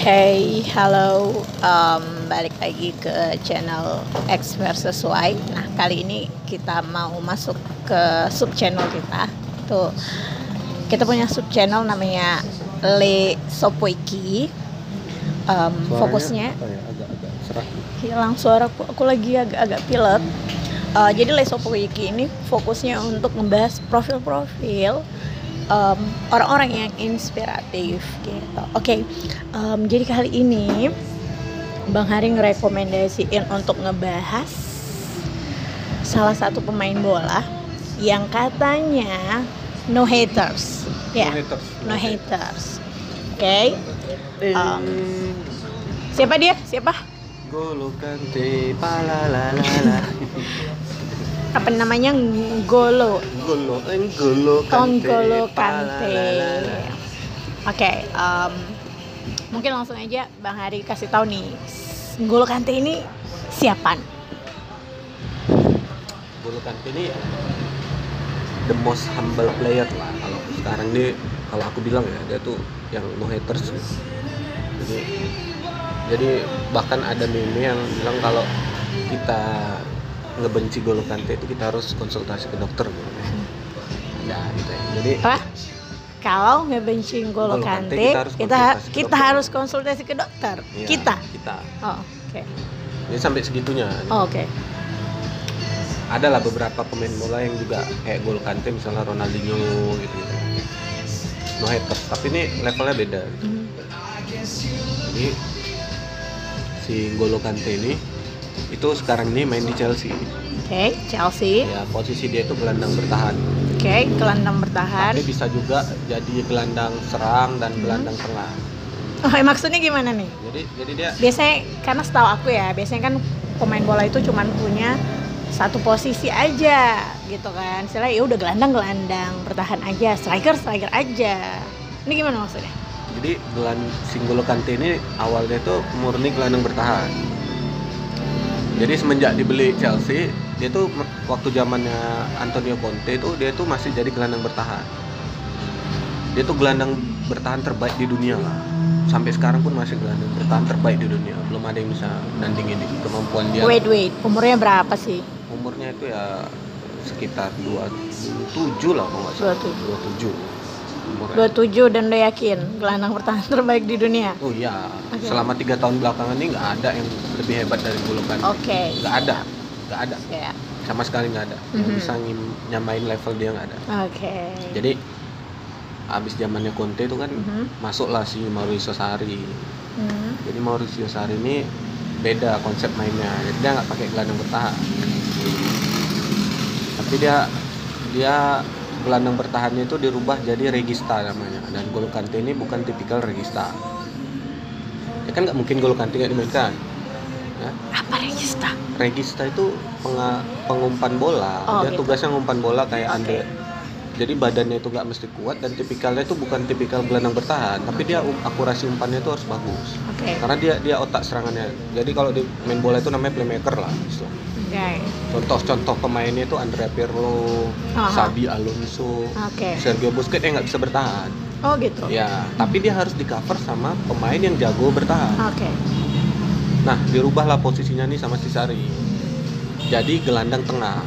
Hey, halo, um, balik lagi ke channel X versus Y. Nah, kali ini kita mau masuk ke sub channel kita. Tuh, kita punya sub channel namanya Le Sopoiki. Um, fokusnya apa ya, hilang suara aku, aku lagi agak-agak pilek. Uh, jadi Le Sopoiki ini fokusnya untuk membahas profil-profil um, orang-orang yang inspiratif gitu. Oke, um, jadi kali ini Bang Hari ngerekomendasiin untuk ngebahas salah satu pemain bola yang katanya no haters, ya, haters. no haters. Oke, Um, siapa dia? Siapa? Golo kante palalalala. Apa namanya? Golo. Golo enggolo kante. Tonggolo Kante. Oke, em, mungkin langsung aja Bang Hari kasih tahu nih, Golo Kante ini siapa? Golo kante ini the most humble player lah kalau sekarang ini kalau aku bilang ya dia tuh yang no haters jadi jadi bahkan ada meme yang bilang kalau kita ngebenci Golo Kante itu kita harus konsultasi ke dokter gitu. ada gitu ya jadi Apa? Kalau ngebenci Golo Kante, kita harus kita konsultasi ke kita dokter. harus konsultasi ke dokter. Iya, Kita. kita Oh, oke. jadi sampai segitunya Oh, oke. ada lah beberapa pemain bola yang juga kayak Gol Kante misalnya Ronaldinho gitu gitu no haters tapi ini levelnya beda gitu. Hmm. jadi si Golo Kante ini itu sekarang ini main di Chelsea Oke, Chelsea. ya posisi dia itu gelandang bertahan Oke, gelandang bertahan. tapi bisa juga jadi gelandang serang dan Hmm. gelandang tengah Oh, maksudnya gimana nih? jadi jadi dia biasanya karena setahu aku ya biasanya kan pemain bola itu cuman punya satu posisi aja gitu kan istilahnya ya udah gelandang gelandang bertahan aja striker striker aja ini gimana maksudnya jadi gelan si Golo Kante ini awalnya itu murni gelandang bertahan jadi semenjak dibeli Chelsea dia tuh waktu zamannya Antonio Conte itu dia tuh masih jadi gelandang bertahan. Dia tuh gelandang bertahan terbaik di dunia lah. Sampai sekarang pun masih gelandang bertahan terbaik di dunia. Belum ada yang bisa nandingin di kemampuan dia. Wait wait. Umurnya berapa sih? Umurnya itu ya sekitar 27 lah kalau nggak salah. 27 umurnya 27 dan udah yakin gelandang bertahan terbaik di dunia Oh iya, Oke. selama tiga tahun belakangan ini nggak ada yang lebih hebat dari Golo Kante. oke Nggak ada, nggak ada, ya sama sekali nggak ada yang Mhm. bisa nyamain level dia nggak ada. oke Jadi abis zamannya Conte itu kan Mhm. masuklah si Mauricio Sarri. Hmm. Jadi Mauricio Sarri ini beda konsep mainnya. Jadi dia nggak pakai gelandang bertahan. Tapi dia dia gelandang bertahannya itu dirubah jadi regista namanya. Dan Golo Kante ini bukan tipikal regista. Ya kan nggak mungkin Golo Kante nggak dimainkan. Ya, apa regista regista itu penga- pengumpan bola. Oh, dia gitu. tugasnya ngumpan bola kayak Oke. Andre. Jadi badannya itu nggak mesti kuat dan tipikalnya itu bukan tipikal gelandang bertahan, tapi dia um- akurasi umpannya itu harus bagus. oke Karena dia dia otak serangannya. Jadi kalau di main bola itu namanya playmaker lah istilah. Oke Contoh-contoh pemainnya itu Andrea Pirlo, Aha. Xabi Alonso, oke Sergio Busquets yang nggak bisa bertahan. oh gitu Ya, tapi dia harus di cover sama pemain yang jago bertahan. oke Nah, dirubahlah posisinya nih sama si Sari. Jadi gelandang tengah.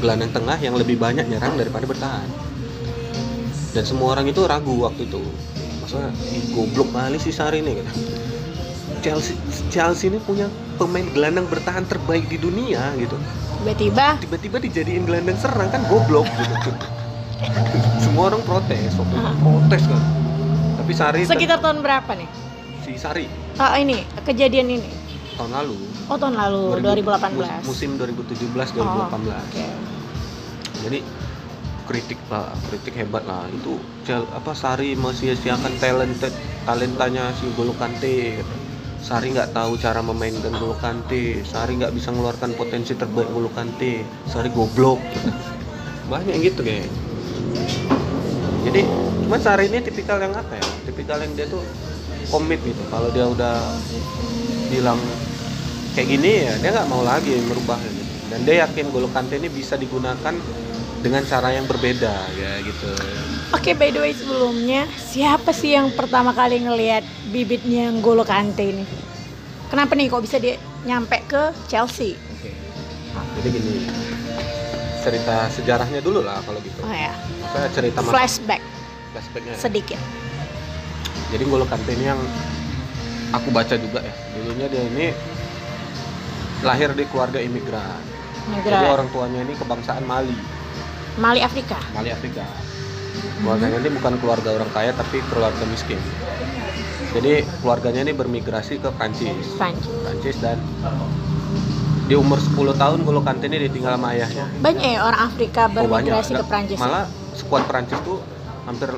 Gelandang tengah yang lebih banyak nyerang daripada bertahan. Dan semua orang itu ragu waktu itu. Maksudnya, goblok kali si Sari nih. kata. Chelsea, Chelsea ini punya pemain gelandang bertahan terbaik di dunia gitu. tiba-tiba Tiba-tiba dijadiin gelandang serang kan goblok gitu. semua orang protes, waktu itu Aha. protes kan. Tapi Sari sekitar tahun berapa nih si Sari oh ini kejadian ini tahun lalu Oh tahun lalu 2000 2018. mus- musim 2017 2018 Oh, oke. jadi kritik lah kritik hebat lah itu apa Sari masih siakan talented talentanya si Golo Kante gitu. Sari nggak tahu cara memainkan Golo Kante Sari nggak bisa mengeluarkan potensi terbaik Golo Kante Sari goblok. Banyak yang gitu kayak jadi cuman Sari ini tipikal yang apa ya? Tipikal yang dia tuh komit gitu. Kalau dia udah bilang kayak gini ya dia nggak mau lagi merubah gitu. dan dia yakin Golo Kante ini bisa digunakan dengan cara yang berbeda ya gitu Oke, by the way sebelumnya siapa sih yang pertama kali ngelihat bibitnya N'Golo Kante ini? Kenapa nih kok bisa dia nyampe ke Chelsea? Oke. jadi gini cerita sejarahnya dulu lah kalau gitu Oh ya, saya cerita masa flashback flashbacknya ya. sedikit. jadi N'Golo Kante ini yang aku baca juga ya dulunya dia ini lahir di keluarga imigran jadi Negara orang tuanya ini kebangsaan Mali Mali Afrika. Mali Afrika keluarganya ini bukan keluarga orang kaya tapi keluarga miskin jadi keluarganya ini bermigrasi ke Prancis Prancis. Prancis dan di umur 10 tahun N'Golo Kante ini ditinggal sama ayahnya Banyak ya orang Afrika Oh, bermigrasi Ada- ke Prancis. malah skuad Prancis tuh hampir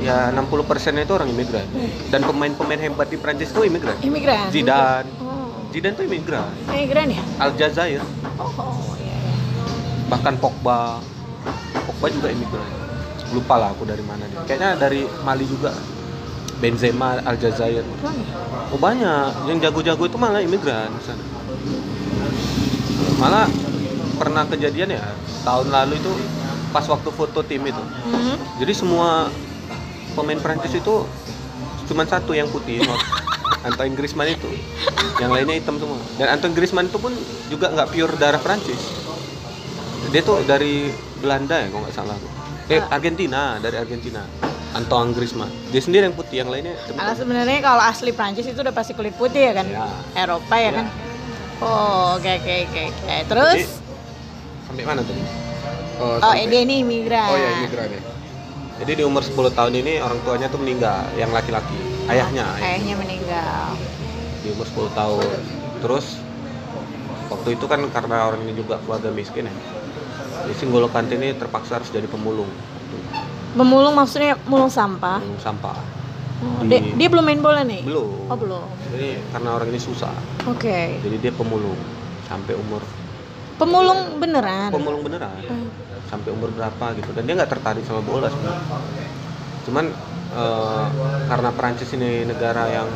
ya 60 persennya itu orang imigran dan pemain-pemain hebat di Prancis itu imigran Imigran. Zidane Oh, Zidane tuh imigran imigran ya? Aljazair Oh, oh iya. iya. bahkan Pogba Pogba juga imigran lupa lah aku dari mana dia. Kayaknya dari Mali juga. Benzema Aljazair. Oh banyak. Yang jago-jago itu malah imigran di sana malah pernah kejadian ya tahun lalu itu pas waktu foto tim itu. Hmm. jadi semua pemain Prancis itu cuma satu yang putih Antoine Griezmann itu. Yang lainnya hitam semua. Dan Antoine Griezmann itu pun juga nggak pure darah Prancis. Dia tuh dari Belanda ya kalau nggak salah eh Argentina dari Argentina Antoine Griezmann dia sendiri yang putih yang lainnya. Karena sebenarnya kalau asli Prancis itu udah pasti kulit putih ya kan? Ya. Eropa ya Ya. kan? Oh, oke oke oke oke. Terus Jadi, sampai mana tadi oh, sampai- dia ini imigran. Oh ya imigran ya. Jadi di umur 10 tahun ini orang tuanya tuh meninggal, yang laki-laki, ayahnya, Ayahnya meninggal. di umur 10 tahun. Terus waktu itu kan karena orang ini juga keluarga miskin ya. Jadi si N'Golo Kante ini terpaksa harus jadi pemulung, Memulung maksudnya mulung sampah. pemulung sampah. Oh, Di- dia, dia belum main bola nih? Belum. Oh, belum. Jadi karena orang ini susah, Oke. jadi dia pemulung sampai umur Pemulung beneran. pemulung beneran. Oh. sampai umur berapa gitu dan dia nggak tertarik sama bola sebenarnya cuman eh, karena Prancis ini negara yang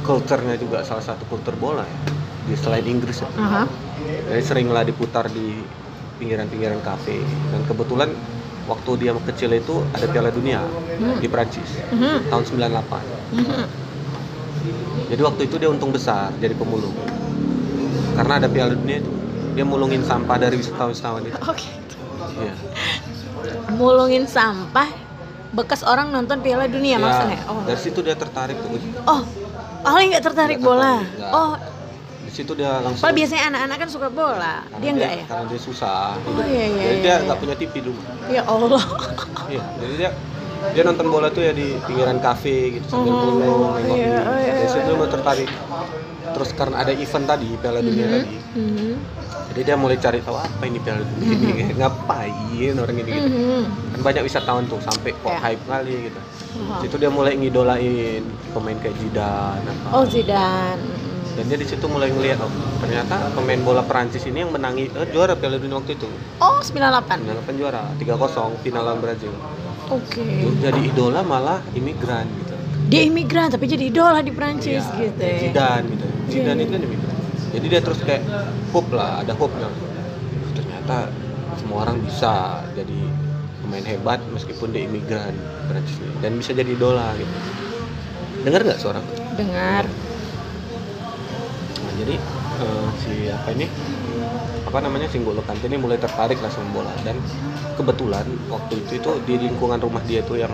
culture-nya juga salah satu kultur bola ya di selain Inggris ya Aha. jadi seringlah diputar di pinggiran-pinggiran kafe dan kebetulan waktu dia kecil itu ada Piala Dunia Hmm. di Prancis Mhm. tahun 98 Mhm. jadi waktu itu dia untung besar jadi pemulung karena ada Piala Dunia itu dia mulungin sampah dari wisatawan-wisatawan itu Oke. Iya. Mulungin sampah bekas orang nonton Piala Dunia Ya, maksudnya. Oh. dari situ dia tertarik tuh Oh. Awalnya nggak tertarik Nggak bola. tertarik. Oh, di situ dia langsung Padahal biasanya anak-anak kan suka bola. karena Dia enggak ya? karena dia susah Oh, iya, iya, jadi iya, dia iya. nggak punya TV dulu Ya Allah. iya jadi dia dia nonton bola tuh ya di pinggiran kafe gitu sambil Oh, mulung nengok iya, gitu. oh, iya, dari situ iya. dia mau tertarik terus karena ada event tadi Piala Dunia Mhm, tadi mhm, jadi dia mulai cari tahu apa ini Piala Dunia ini ngapain orang ini gitu mhm. kan banyak wisatawan tuh sampai kok Ya. hype kali gitu Wah. situ dia mulai ngidolain pemain kayak Zidane apa Oh Zidane. Dan dia di situ mulai ngelihat oh ternyata pemain bola Perancis ini yang menangi eh, juara Piala Dunia waktu itu Oh 98. 98 juara 3-0 final lawan Brazil Oke. jadi idola malah imigran gitu Dia imigran tapi jadi idola di Prancis Iya, gitu. ya. Zidane gitu Zidane Iya. itu kan imigran jadi dia terus kayak hope lah ada hope nya ternyata semua orang bisa jadi pemain hebat meskipun dia imigran Perancis ini dan bisa jadi idola gitu dengar nggak suara Dengar. Jadi eh, si apa ini apa namanya si N'Golo Kante ini mulai tertarik lah sama bola dan kebetulan waktu itu itu di lingkungan rumah dia tuh yang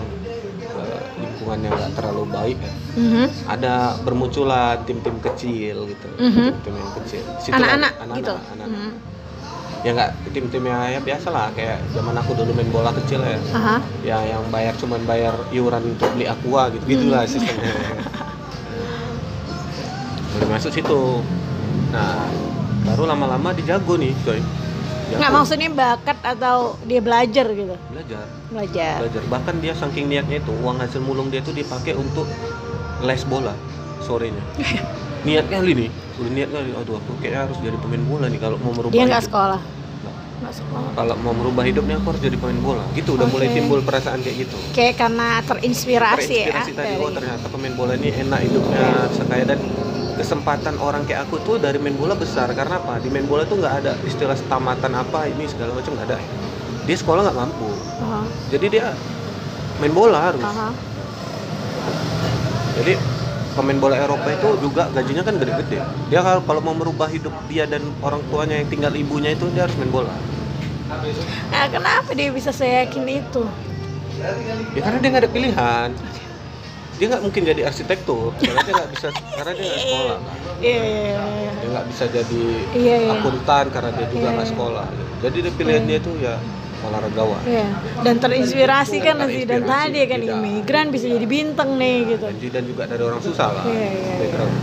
eh, lingkungan yang nggak terlalu baik ya. Mhm. ada bermunculan tim-tim kecil gitu Mhm. tim yang kecil Situ Anak-anak anak-anak, gitu. anak-anak. Mhm. ya nggak tim-tim yang ya biasa lah kayak zaman aku dulu main bola kecil ya Aha. ya yang bayar cuman bayar iuran untuk beli aqua gitu gitulah sistemnya boleh masuk situ nah baru lama-lama dijago nih coy Jago. Nggak maksudnya bakat atau dia belajar gitu. belajar Belajar. belajar bahkan dia saking niatnya itu uang hasil mulung dia tuh dipakai untuk les bola sorenya niat kali nih udah niat kali aduh aku kayaknya harus jadi pemain bola nih kalau mau merubah Dia nggak sekolah. Nggak. Sekolah. kalau mau merubah hidupnya aku harus jadi pemain bola gitu udah mulai Oke. timbul perasaan kayak gitu Kayak karena terinspirasi, terinspirasi ya. tadi dari- oh ternyata pemain bola ini enak hidupnya sekaya dan kesempatan orang kayak aku tuh dari main bola besar. Karena apa? Di main bola tuh nggak ada istilah tamatan apa ini segala macam nggak ada. Dia sekolah nggak mampu. Aha, jadi dia main bola harus. Aha. jadi pemain bola Eropa itu juga gajinya kan gede-gede. Dia kalau kalau mau merubah hidup dia dan orang tuanya yang tinggal ibunya itu dia harus main bola. Nah, kenapa dia bisa seyakin itu? ya karena dia nggak ada pilihan dia nggak mungkin jadi arsitektur karena dia nggak bisa karena dia nggak sekolah kan. Iya, iya, iya. dia nggak bisa jadi Iya, iya. akuntan karena dia juga Iya, nggak iya. sekolah jadi dia pilihan Iya. dia tuh ya olahragawan Iya. Dan terinspirasi kan nanti dan tadi kan tidak. imigran bisa jadi bintang nih gitu. dan juga dari orang susah lah Iya, iya, iya. background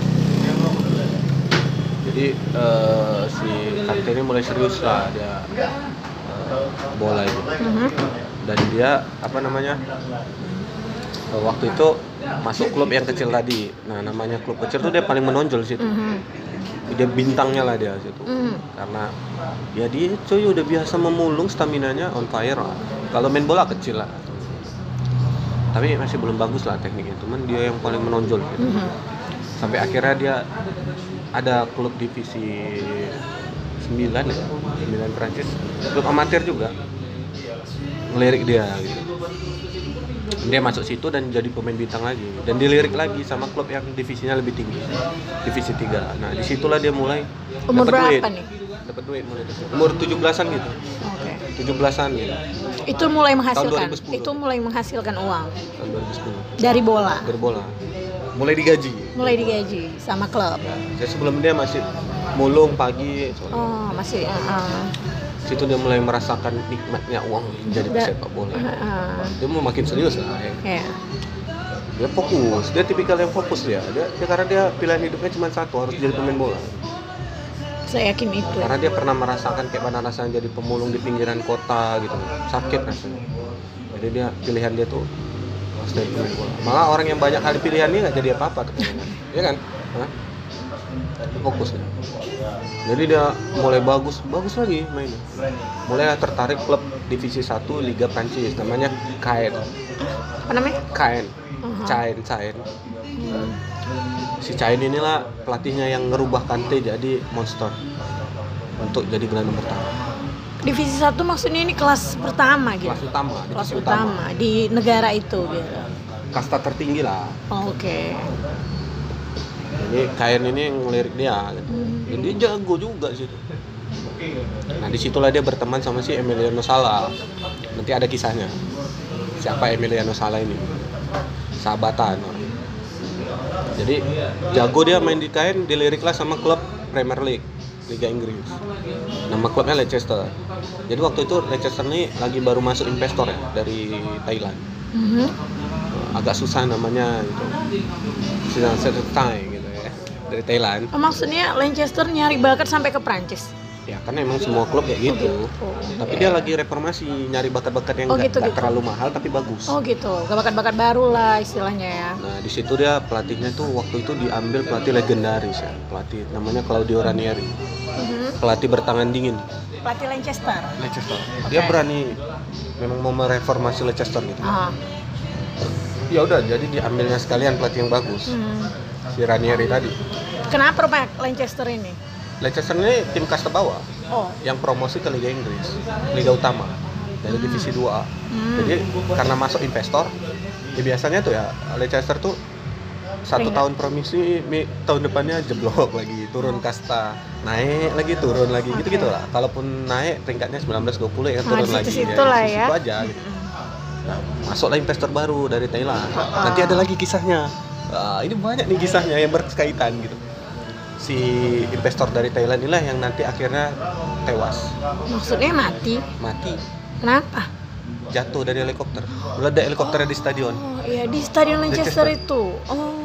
jadi eh, si Kante ini mulai serius lah dia eh, bola itu Mhm. dan dia apa namanya eh, waktu itu masuk klub yang kecil tadi. Nah namanya klub kecil tuh dia paling menonjol di situ. Mhm. dia bintangnya lah dia situ. Mhm. karena ya dia cuy udah biasa memulung stamina nya on fire. Lah kalau main bola kecil lah. Tapi masih belum bagus lah tekniknya. Cuman dia yang paling menonjol gitu. Mhm. sampai akhirnya dia ada klub divisi 9 ya 9 Prancis. Klub amatir juga. Ngelirik dia gitu dia masuk situ dan jadi pemain bintang lagi dan dilirik lagi sama klub yang divisinya lebih tinggi divisi 3 nah di situlah dia mulai Umur dapat duit berapa nih? dapat duit mulai dari umur 17-an gitu Oke. 17-an gitu Itu mulai menghasilkan. 2010. Itu mulai menghasilkan uang tahun 2010 dari bola. berbola mulai digaji Mulai digaji sama klub. Jadi sebelum dia masih mulung pagi soalnya. Oh, masih uh, uh. Situ dia mulai merasakan nikmatnya uang jadi pesepak bola. Dia mau makin serius lah ya. Ya. dia fokus. Dia tipikal yang fokus dia. Dia, dia karena dia pilihan hidupnya cuma satu harus jadi pemain bola. Saya yakin itu. karena dia pernah merasakan kayak mana rasanya jadi pemulung di pinggiran kota gitu. Sakit rasanya. Jadi dia pilihan dia tuh harus jadi pemain bola. Malah orang yang banyak kali pilihannya nggak jadi apa-apa tuh ya kan? Hah? Fokus dia. jadi dia mulai bagus bagus lagi mainnya mulai tertarik klub divisi 1 Liga Prancis namanya Caen Apa namanya? Caen Aha. Caen Caen Hmm. si Caen inilah pelatihnya yang ngerubah Kante jadi monster untuk jadi gelandang pertama Divisi satu maksudnya ini kelas pertama gitu. kelas utama Kelas divisi utama di negara itu gitu. kasta tertinggi lah Oh, Oke. Jadi Caen ini yang ngelirik dia gitu. Hmm. dan dia jago juga situ. Nah di situlah dia berteman sama si Emiliano Sala. Nanti ada kisahnya. Siapa Emiliano Sala ini? Sahabatan jadi jago dia main di Caen diliriklah sama klub Premier League Liga Inggris. Nama klubnya Leicester. Jadi waktu itu Leicester ini lagi baru masuk investor ya dari Thailand. Mhm. agak susah namanya gitu. Setai gitu ya dari Thailand Oh, maksudnya Manchester nyari bakat sampai ke Prancis. ya kan emang semua klub kayak gitu Oh, tapi iya. dia lagi reformasi nyari bakat-bakat yang Oh, nggak gitu, nggak gitu. terlalu mahal tapi bagus Oh gitu, bakat-bakat baru lah istilahnya ya. nah di situ dia pelatihnya tuh waktu itu diambil pelatih legendaris ya pelatih namanya Claudio Ranieri Mhm. pelatih bertangan dingin Pelatih Leicester. Leicester dia Oke. berani memang mau mereformasi Leicester gitu Ah. ya udah jadi diambilnya sekalian pelatih yang bagus Hmm. si Ranieri tadi Kenapa Pak Leicester ini? Leicester ini tim kasta bawah Oh. yang promosi ke Liga Inggris, Liga Utama dari divisi 2A. Hmm. Jadi karena masuk investor, ya biasanya tuh ya Leicester tuh satu Peringkat. tahun promosi, mi- tahun depannya jeblok lagi, turun kasta, naik lagi, turun lagi, Oke. gitu-gitu lah. Kalaupun naik peringkatnya 19-20 ya Ah, turun di lagi. situ-situ Ya, di ya. situ aja gitu. Mm. Nah, masuklah investor baru dari Thailand. Ah. Nanti ada lagi kisahnya. Ah, ini banyak nih kisahnya yang berkaitan gitu. Si investor dari Thailand inilah yang nanti akhirnya tewas, Maksudnya mati. mati, Kenapa? jatuh dari helikopter. Meledak helikopternya di stadion. Oh iya di Stadion Leicester, Leicester. itu. Oh.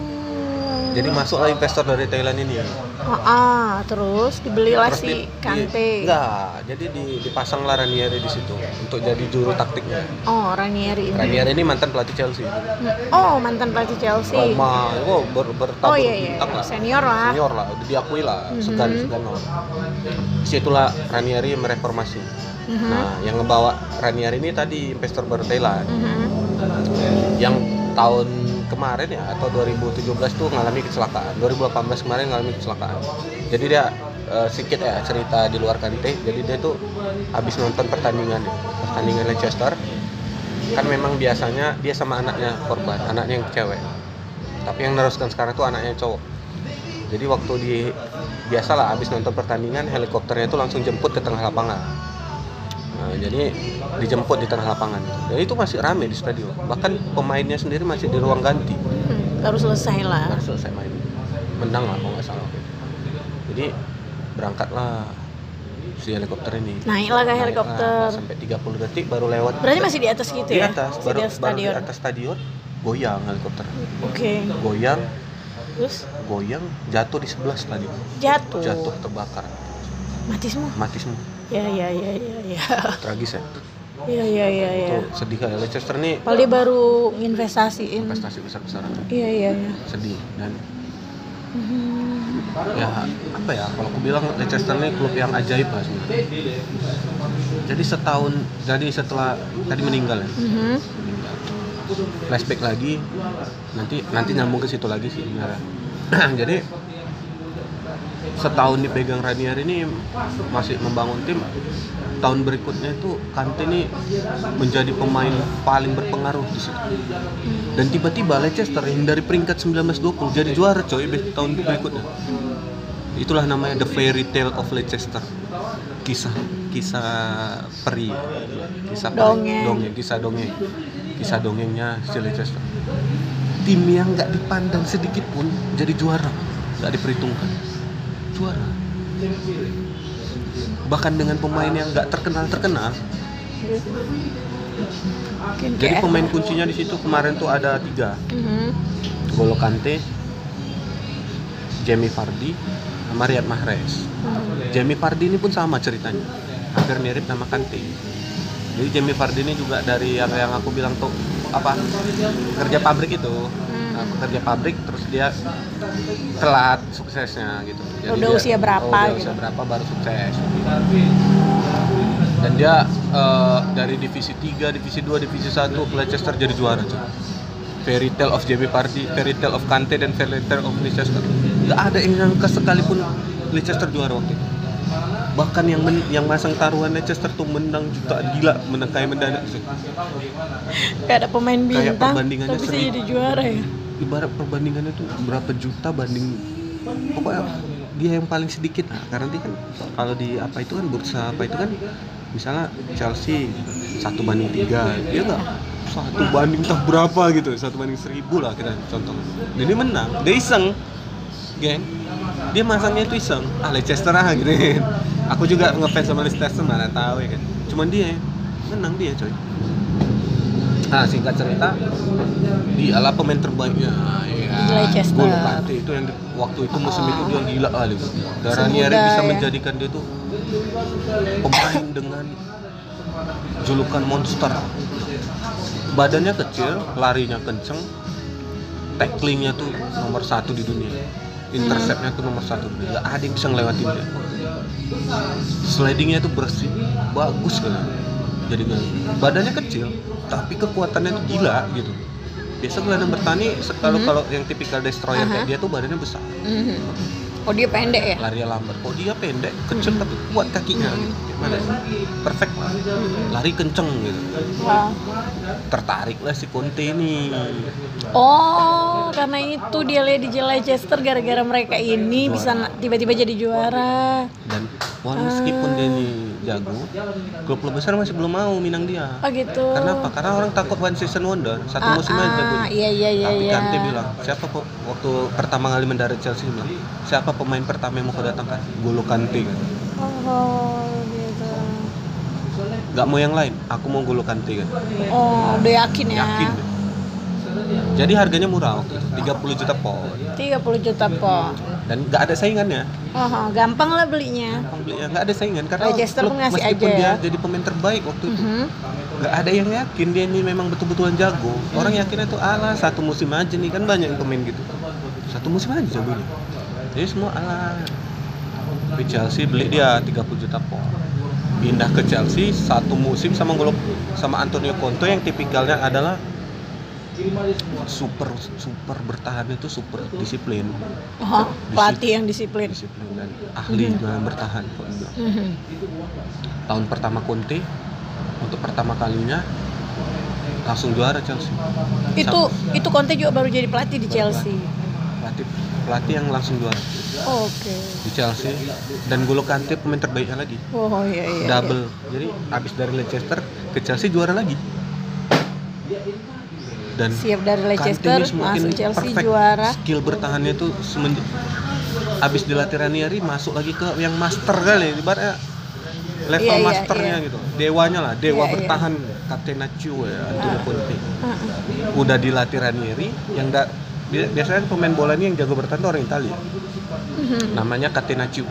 Jadi masuklah investor dari Thailand ini. Ah, ah, terus dibelilah Terus si di- di- Kante. enggak, jadi di, dipasang lah Ranieri di situ untuk jadi juru taktiknya. Oh, Ranieri ini. Ranieri ini mantan pelatih Chelsea. Hmm. Oh, mantan pelatih Chelsea. Roma, oh, ber, bertabur Oh iya iya, lah. senior lah. senior lah diakui lah Mhm. segan segan di situlah Ranieri mereformasi Mhm. nah yang ngebawa Ranieri ini tadi investor baru Thailand Mhm. yang tahun kemarin ya atau 2017 tuh ngalami kecelakaan 2018 kemarin ngalami kecelakaan jadi dia eh, sedikit ya cerita di luar Kante. Jadi dia tuh habis nonton pertandingan pertandingan Leicester kan memang biasanya dia sama anaknya korban, anaknya yang cewek. Tapi yang neruskan sekarang tuh anaknya cowok. Jadi waktu di biasalah habis nonton pertandingan helikopternya itu langsung jemput ke tengah lapangan. Nah, jadi dijemput di tengah lapangan. Dan itu masih rame di stadion. Bahkan pemainnya sendiri masih di ruang ganti. Hmm, baru selesai lah. Baru selesai main. Menang lah kalau nggak salah. Jadi berangkatlah si helikopter ini. Naiklah ke Naiklah helikopter. sampai 30 detik baru lewat. Berarti masih di atas gitu di ya? atas, Masih baru, di atas baru di stadion. atas stadion goyang helikopter. Oke. Goyang, Terus goyang, jatuh di sebelah stadion. jatuh. Jatuh terbakar, Mati semua. mati semua. Ya ya ya ya ya. Tragis ya. Ya ya ya ya. Itu sedih kayak Leicester nih Padahal dia baru nginvestasiin. investasi besar-besaran. Iya iya iya. Sedih dan Hmm. ya apa ya kalau aku bilang Leicester ini klub yang ajaib lah sebenarnya. Jadi setahun jadi setelah tadi meninggal ya. Mhm. meninggal. Flashback lagi nanti nanti nyambung ke situ lagi sih sebenarnya. jadi setahun dipegang Ranieri ini masih membangun tim. Tahun berikutnya itu Kante ini menjadi pemain paling berpengaruh di situ. Dan tiba-tiba Leicester yang dari peringkat 19-20 jadi juara coy tahun berikutnya. Itulah namanya the fairy tale of Leicester. Kisah kisah peri. Kisah peri, Dongeng. dongeng kisah dongeng. Kisah dongengnya si Leicester. Tim yang nggak dipandang sedikit pun jadi juara. Nggak diperhitungkan juara. Bahkan dengan pemain yang nggak terkenal terkenal. Mungkin jadi pemain kuncinya di situ kemarin tuh ada tiga. Mhm. Golo Kante Jamie Vardy sama Riyad Mahrez. Mhm. Jamie Vardy ini pun sama ceritanya. Hampir mirip nama Kante. Jadi Jamie Vardy ini juga dari yang yang aku bilang tuh apa kerja pabrik itu Nah, pekerja pabrik terus dia telat suksesnya gitu Udah usia berapa oh, udah gitu. usia berapa baru sukses dan dia eh, dari divisi 3, divisi 2, divisi 1 Leicester jadi juara cuy. Fairy tale of JB Party, fairy tale of Kante dan fairy tale of Leicester. Gak ada yang nyangka sekalipun Leicester juara waktu itu. Bahkan yang men- yang masang taruhan Leicester tuh menang jutaan gila, menang kayak mendadak. Kayak ada pemain Kayak bintang perbandingannya tapi jadi juara ya. Ibarat perbandingannya tuh berapa juta banding pokoknya dia yang paling sedikit. Nah, karena dia kan kalau di apa itu kan bursa apa itu kan misalnya Chelsea satu banding tiga dia nggak? Satu banding entah berapa gitu satu banding seribu lah kita contoh. Dan dia menang dia iseng geng dia masangnya itu iseng. Ah Leicester ah gitu kan? Aku juga ngefans sama Leicester mana tahu ya kan? Cuman dia menang dia coy nah singkat cerita dialah pemain terbaiknya ya Leicester. Golo Kante itu yang di- waktu itu musim Ah. itu dia gila kali. Dan Semudah Ranieri bisa ya. menjadikan dia tuh pemain dengan julukan monster. Badannya kecil larinya kenceng tacklingnya tuh nomor satu di dunia. Interceptnya tuh nomor satu. Di dunia Gak ada yang bisa ngelewatin dia. Slidingnya tuh bersih bagus kan jadi badannya kecil tapi kekuatannya tuh gila gitu biasa gelandang bertani se- kalau Mhm. kalau yang tipikal destroyer Aha. kayak dia tuh badannya besar Mhm. Oh dia pendek ya? lari lambat kok dia pendek kecil Mhm. tapi kuat kakinya Mhm. gitu. gimana perfect lah lari kenceng gitu Wah. tertarik lah si Conte ini Oh, karena itu dia lihat di Leicester gara-gara mereka ini Juara. bisa tiba-tiba jadi juara. dan wah meskipun dia ini jago klub-klub besar masih belum mau minang dia Oh gitu. karena apa karena orang takut one season wonder satu Ah, musim aja ah, jago Iya iya iya tapi iya. Kante bilang siapa kok waktu pertama kali mendarat Chelsea bilang siapa pemain pertama yang mau kau datangkan Golo Kante kan Oh gitu. nggak mau yang lain aku mau Golo Kante kan Oh udah yakin ya? yakin deh. Jadi harganya murah waktu itu 30 juta pound 30 juta po. dan nggak ada saingannya? Oh, gampang lah belinya. Gampang belinya nggak ada saingan. Karena Leicester klub ngasih meskipun aja. dia ya. jadi pemain terbaik waktu itu Mhm. nggak ada yang yakin dia ini memang betul-betulan jago. Orang yakinnya tuh alah satu musim aja nih. Kan banyak yang pemain gitu. Satu musim aja jagonya. Jadi semua alah tapi Chelsea beli dia 30 juta pound pindah ke Chelsea satu musim sama Golo sama Antonio Conte yang tipikalnya adalah super super bertahan itu super disiplin Oh, pelatih yang disiplin. disiplin dan ahli Mhm. dalam bertahan. Mhm. tahun pertama Conte untuk pertama kalinya langsung juara Chelsea Itu itu Conte juga baru jadi pelatih di Chelsea. pelatih pelatih yang langsung juara Oke. di Chelsea dan Golo Kante pemain terbaiknya lagi Oh iya iya. iya. double jadi abis dari Leicester ke Chelsea juara lagi dan Siap dari Leicester masuk Chelsea perfect. juara. skill bertahannya itu semenjak abis dilatih Ranieri masuk lagi ke yang master kali ibaratnya level Iya, iya, masternya iya. gitu dewanya lah dewa Iya, iya. bertahan Catenaccio ya Antonio Ah. Conte Heeh. udah dilatih Ranieri yang enggak biasanya pemain bola ini yang jago bertahan tuh orang Italia Mhm. namanya Catenaccio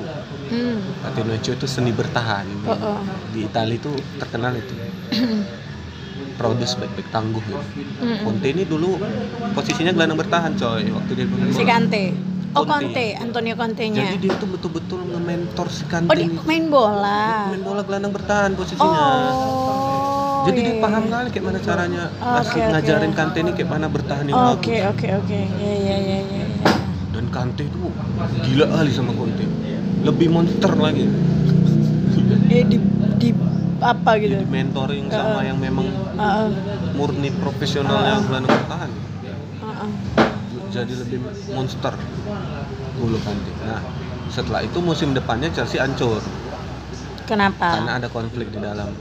Hmm. Catenaccio itu seni bertahan Oh, oh. di Italia itu terkenal itu Proudus baik-baik tangguh gitu. Mm-mm. Conte ini dulu posisinya gelandang bertahan coy waktu dia pemain Si. Kante. Oh Conte. Conte, Antonio Conte-nya. Jadi dia tuh betul-betul nge-mentor si Kante Oh dia main bola. Main bola gelandang bertahan posisinya. Oh. Jadi iya, dia paham iya. kali kayak mana caranya Oke, ngasih oke. ngajarin Kante ini kayak mana bertahan yang Oke bagus. oke oke. Ya ya ya ya. ya. Dan Kante itu gila kali sama Conte. Lebih monster lagi. Eh di apa gitu? Jadi mentoring sama Heeh. yang memang Heeh. murni profesionalnya gelandang bertahan. Heeh. Jadi lebih monster dulu Kante. Nah, setelah itu musim depannya Chelsea hancur Kenapa? karena ada konflik di dalam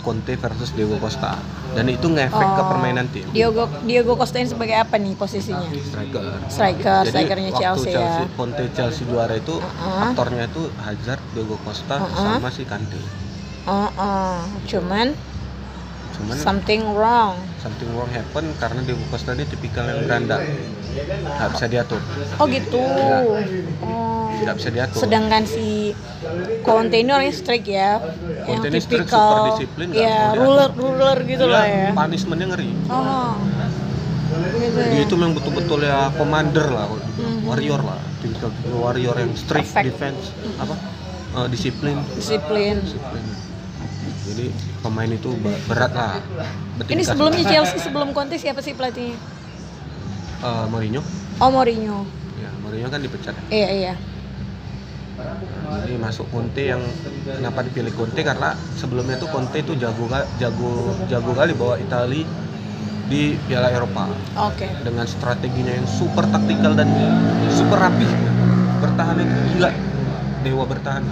Conte versus Diego Costa dan itu ngefek ke Oh. permainan tim Diego Diego Costa ini sebagai apa nih posisinya? striker Striker, Jadi strikernya waktu Chelsea, ya. Conte Chelsea juara itu Uh-uh. aktornya itu Hazard, Diego Costa Uh-uh. sama si Kante. Oh, oh. cuman Cuman something wrong. something wrong happen karena Diego Costa ini tipikal yang beranda, nggak bisa diatur, Oh gitu. Ya. Oh. nggak bisa diatur. Sedangkan si Conte ini orangnya strict ya, strict, tipikal, super disiplin, nggak ya ruler ruler gitu lah ya. punishmentnya ngeri. Oh, gitu Dia ya. itu memang betul-betul ya commander lah, Mhm. warrior lah, tipikal warrior yang strict Perfect. defense, apa eh, disiplin, disiplin. disiplin. Jadi pemain itu berat lah. Ini sebelumnya Chelsea sebelum Conte siapa sih pelatihnya? Eh, Mourinho, Oh Mourinho. ya Mourinho kan dipecat. Iya iya. Jadi masuk Conte yang kenapa dipilih Conte karena sebelumnya tuh Conte itu jago jago jago kali bawa Italia di Piala Eropa Oke. dengan strateginya yang super taktikal dan super rapi. Bertahan itu gila. Dewa bertahan.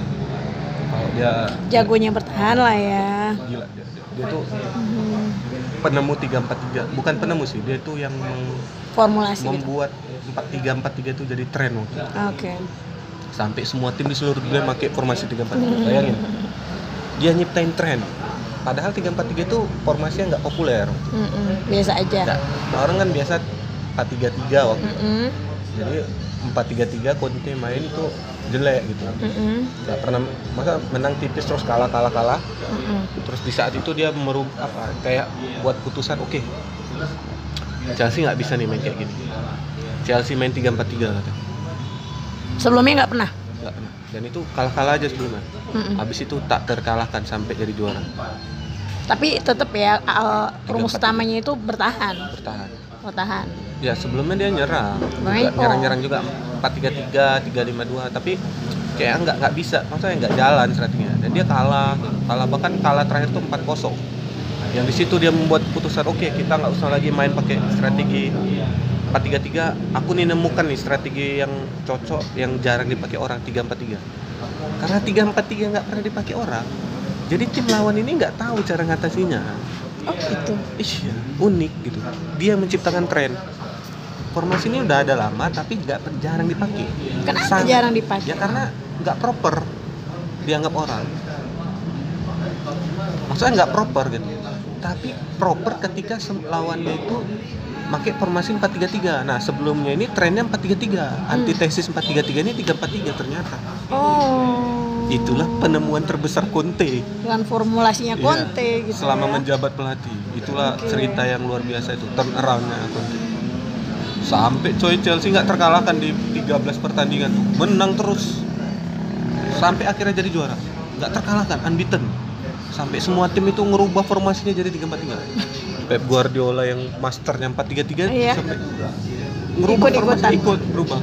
Dia Jagonya bertahan lah ya. gila dia, dia, dia tuh Mhm. penemu 343. Bukan penemu sih, dia tuh yang Formulasi gitu. membuat 4343 itu jadi tren waktu itu. Oke. sampai semua tim di seluruh dunia pakai formasi 343 bayangin dia nyiptain tren padahal 343 itu formasi yang nggak populer Mm-mm. Biasa aja. Nggak, orang kan biasa 433 waktu itu. Mm-mm. jadi 433 Conte main itu jelek gitu nggak pernah masa menang tipis terus kalah kalah kalah Mm-mm. terus di saat itu dia merub apa kayak buat putusan oke Chelsea nggak bisa nih main kayak gini Chelsea main 343 katanya Sebelumnya nggak pernah. nggak pernah dan itu kalah kalah aja sebelumnya Mm-mm. Habis itu tak terkalahkan sampai jadi juara. Tapi tetap ya uh, rumus Tiga, empat, utamanya itu bertahan, Bertahan. bertahan. Ya sebelumnya dia nyerang, juga nyerang-nyerang juga 4-3-3, 3-5-2, tapi kayak nggak nggak bisa, maksudnya nggak jalan strateginya. Dan dia kalah, kalah bahkan kalah terakhir tuh 4-0. Yang di situ dia membuat putusan, oke kita nggak usah lagi main pakai strategi 4-3-3. Aku nih nemukan nih strategi yang cocok, yang jarang dipakai orang 3-4-3. Karena 3-4-3 nggak pernah dipakai orang, jadi tim lawan ini nggak tahu cara ngatasinya. Oh gitu. Iya, unik gitu. Dia menciptakan tren. Formasi ini udah ada lama tapi nggak jarang dipakai. Kenapa Sangat- jarang dipakai? Ya karena nggak proper dianggap orang. Maksudnya nggak proper gitu. Tapi proper ketika lawannya itu pakai formasi 4-3-3. Nah, sebelumnya ini trennya 4-3-3. Antitesis 4-3-3 ini 3-4-3 ternyata. Oh. Itulah penemuan terbesar Conte. Dengan formulasinya Iya, Conte gitu. selama ya. menjabat pelatih itulah Oke. cerita yang luar biasa itu turn aroundnya Conte sampai coy Chelsea nggak terkalahkan di 13 pertandingan. Tuh menang terus. Sampai akhirnya jadi juara. Nggak terkalahkan unbeaten. Sampai semua tim itu ngerubah formasinya jadi 3-4-3 Pep Guardiola yang masternya 4-3-3 Iya. sampai ngerubah Ikut-ikutan. formasi ikut berubah.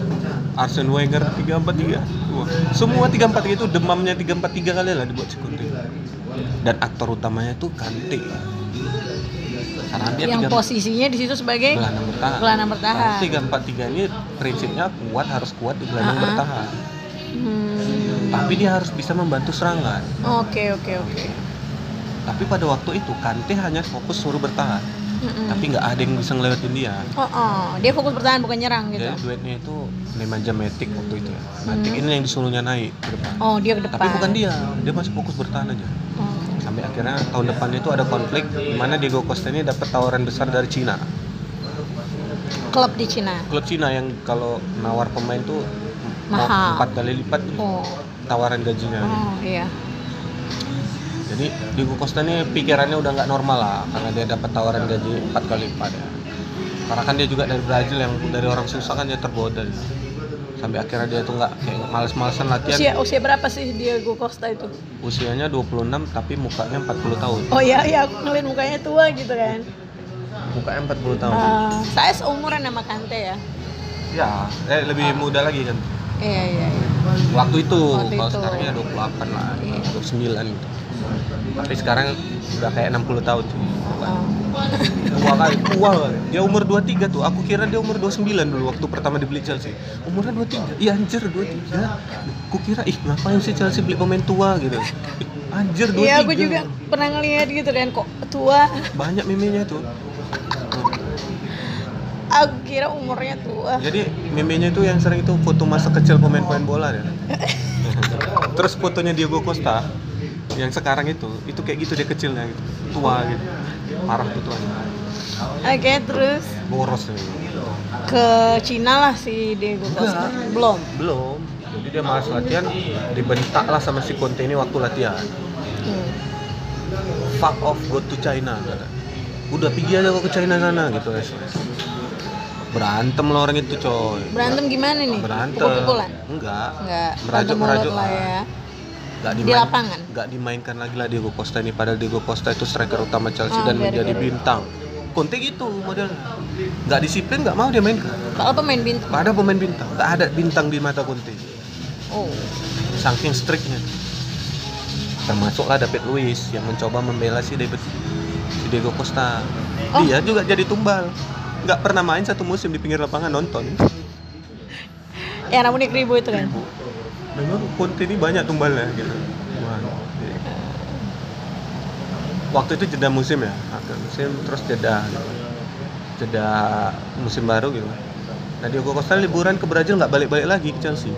Arsene Wenger 3-4-3 Wah, semua 3-4-3 itu demamnya 3-4-3 kali lah dibuat Conte. Dan aktor utamanya itu Kante karena dia yang 3 posisinya di situ sebagai gelandang bertahan gelandang bertahan. tiga empat tiga ini prinsipnya kuat harus kuat di gelandang Ah-ah. bertahan Hmm, tapi dia harus bisa membantu serangan Oke oke oke. tapi pada waktu itu Kante hanya fokus suruh bertahan Mm-mm. tapi nggak ada yang bisa ngelewatin dia Oh, oh, dia fokus bertahan bukan nyerang gitu. jadi duetnya itu Nemanja Matic waktu itu ya Matic Hmm. ini yang disuruhnya naik ke depan Oh, dia ke depan. tapi bukan dia dia masih fokus bertahan aja. Sampai akhirnya tahun depan itu ada konflik di mana Diego Costa ini dapat tawaran besar dari Cina Klub di Cina. klub Cina yang kalau nawar pemain tuh Mahal. empat kali lipat Oh. tawaran gajinya Oh, iya. jadi Diego Costa ini pikirannya udah nggak normal lah karena dia dapat tawaran gaji empat kali lipat ya. karena kan dia juga dari Brazil yang dari orang susah kan dia tergoda dia. Sampai akhirnya dia tuh nggak kayak males-malesan latihan Usia usia berapa sih Diego Costa itu? usianya 26 tapi mukanya 40 tahun Oh iya iya aku ngeliat mukanya tua gitu kan. mukanya 40 tahun Eh, saya seumuran sama Kante ya. ya eh, lebih muda lagi kan Iya iya. iya. waktu itu Waktu kalau itu. sekarang ya 28 lah Iya. 29 gitu tapi sekarang udah kayak 60 tahun sih Oh. tua kali. Tua kali. dia umur 23 tuh. Aku kira dia umur 29 dulu waktu pertama dibeli Chelsea. Umurnya 23 iya anjir 23 aku kira ih ngapain sih Chelsea beli pemain tua? Gitu. Anjir 23 Iya aku juga pernah ngeliat gitu kan kok tua. banyak memenya tuh. Aku kira umurnya tua. jadi memenya itu yang sering itu foto masa kecil pemain-pemain bola ya terus fotonya Diego Costa yang sekarang itu itu kayak gitu dia kecilnya gitu tua gitu parah tuh tuanya Oke terus boros nih ke Cina lah si Diego Costa. Belum. belum jadi dia malas latihan dibentak lah sama si Conte ini waktu latihan Hmm. fuck off go to China kata. udah pergi aja kok ke China sana gitu berantem lah orang itu coy Berantem gimana nih? berantem Pukul-pukulan? enggak Enggak. Merajuk- merajuk lah. ya. Nggak Di dimain- lapangan? nggak dimainkan lagi lah Diego Costa ini. Padahal Diego Costa itu striker utama Chelsea Oh, dan biar- menjadi biar- bintang. Conte gitu modelnya. Nggak disiplin nggak mau dia mainkan Kalau pemain bintang. ada pemain bintang. Nggak ada bintang di mata Conte Oh. saking striknya. Termasuklah David Luiz yang mencoba membela si David si Diego Costa. Oh. dia juga jadi tumbal. Nggak pernah main satu musim di pinggir lapangan nonton. Ya namun ribu itu kan. Memang Conte ini banyak tumbalnya gitu. Wah, iya. waktu itu jeda musim ya akhir musim terus jeda gitu. jeda musim baru gitu. Nah Diego Costa liburan ke Brazil nggak balik-balik lagi ke Chelsea.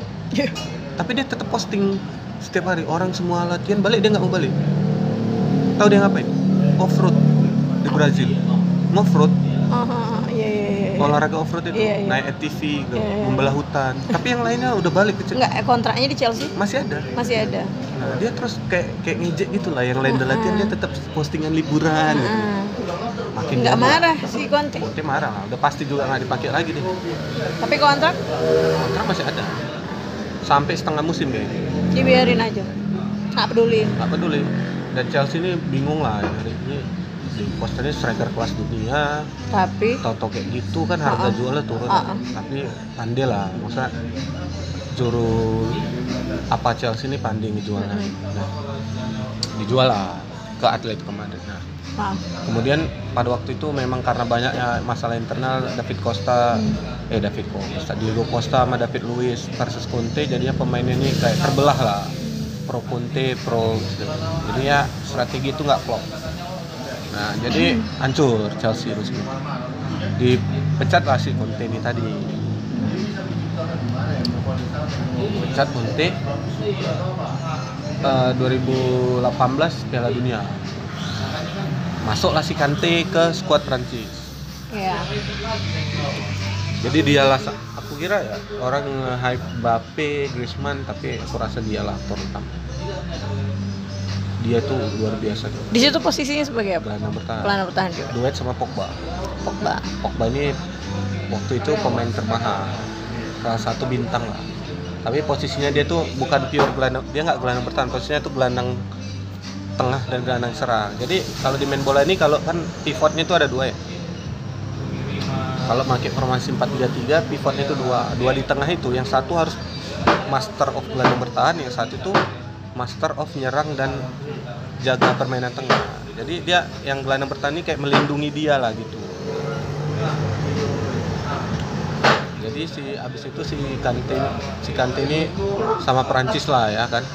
Tapi dia tetap posting setiap hari orang semua latihan balik dia nggak mau balik. Tahu dia ngapain? Off road di Brazil. Off road iya iya iya. olahraga off road itu Iya, iya. naik ATV gitu, Iya, iya. membelah hutan tapi yang lainnya udah balik ke Chelsea Enggak, kontraknya di Chelsea masih ada masih ada. nah dia terus kayak kayak ngejek gitu lah yang lain udah latihan dia tetap postingan liburan gitu. Heeh. makin Enggak dia- marah si Conte. Conte marah lah udah pasti juga nggak dipakai lagi deh Tapi kontrak kontrak masih ada sampai setengah musim deh dibiarin aja. Nggak peduli. nggak peduli dan Chelsea ini bingung lah hari ini di Costa ini striker kelas dunia. Tapi tau-tau kayak gitu kan harga Ha-ha. jualnya turun. Ha-ha. tapi pandai lah. Masa juru apa Chelsea ini pandai ngejualnya nah, dijual lah ke atlet kemarin nah kemudian pada waktu itu memang karena banyaknya masalah internal David Costa eh David Costa Diego Costa sama David Luiz versus Conte jadinya pemain ini kayak terbelah lah. Pro Conte pro jadi ya strategi itu nggak klop nah jadi hancur Chelsea resmi dipecat lah si Conte ini tadi. Pecat Conte eh, 2018 Piala Dunia. Masuklah si Kante ke skuad Prancis. Iya. jadi dialah sa- aku kira ya orang hype Mbappe, Griezmann tapi aku rasa dialah aktor utama dia tuh luar biasa Di situ posisinya sebagai apa? gelandang bertahan Pelana bertahan juga. duet sama Pogba Pogba. Pogba ini waktu itu pemain termahal salah satu bintang lah tapi posisinya dia tuh bukan pure gelandang dia nggak gelandang bertahan posisinya tuh gelandang tengah dan gelandang serang. Jadi kalau di main bola ini kalau kan pivotnya itu ada dua ya. Kalau pakai formasi 4-3-3 pivotnya itu dua. Dua di tengah itu yang satu harus master of gelandang bertahan, yang satu itu master of nyerang dan jaga permainan tengah. Jadi dia yang gelandang bertahan ini kayak melindungi dia lah gitu. Jadi si abis itu si Kante si Kante ini sama Perancis lah ya kan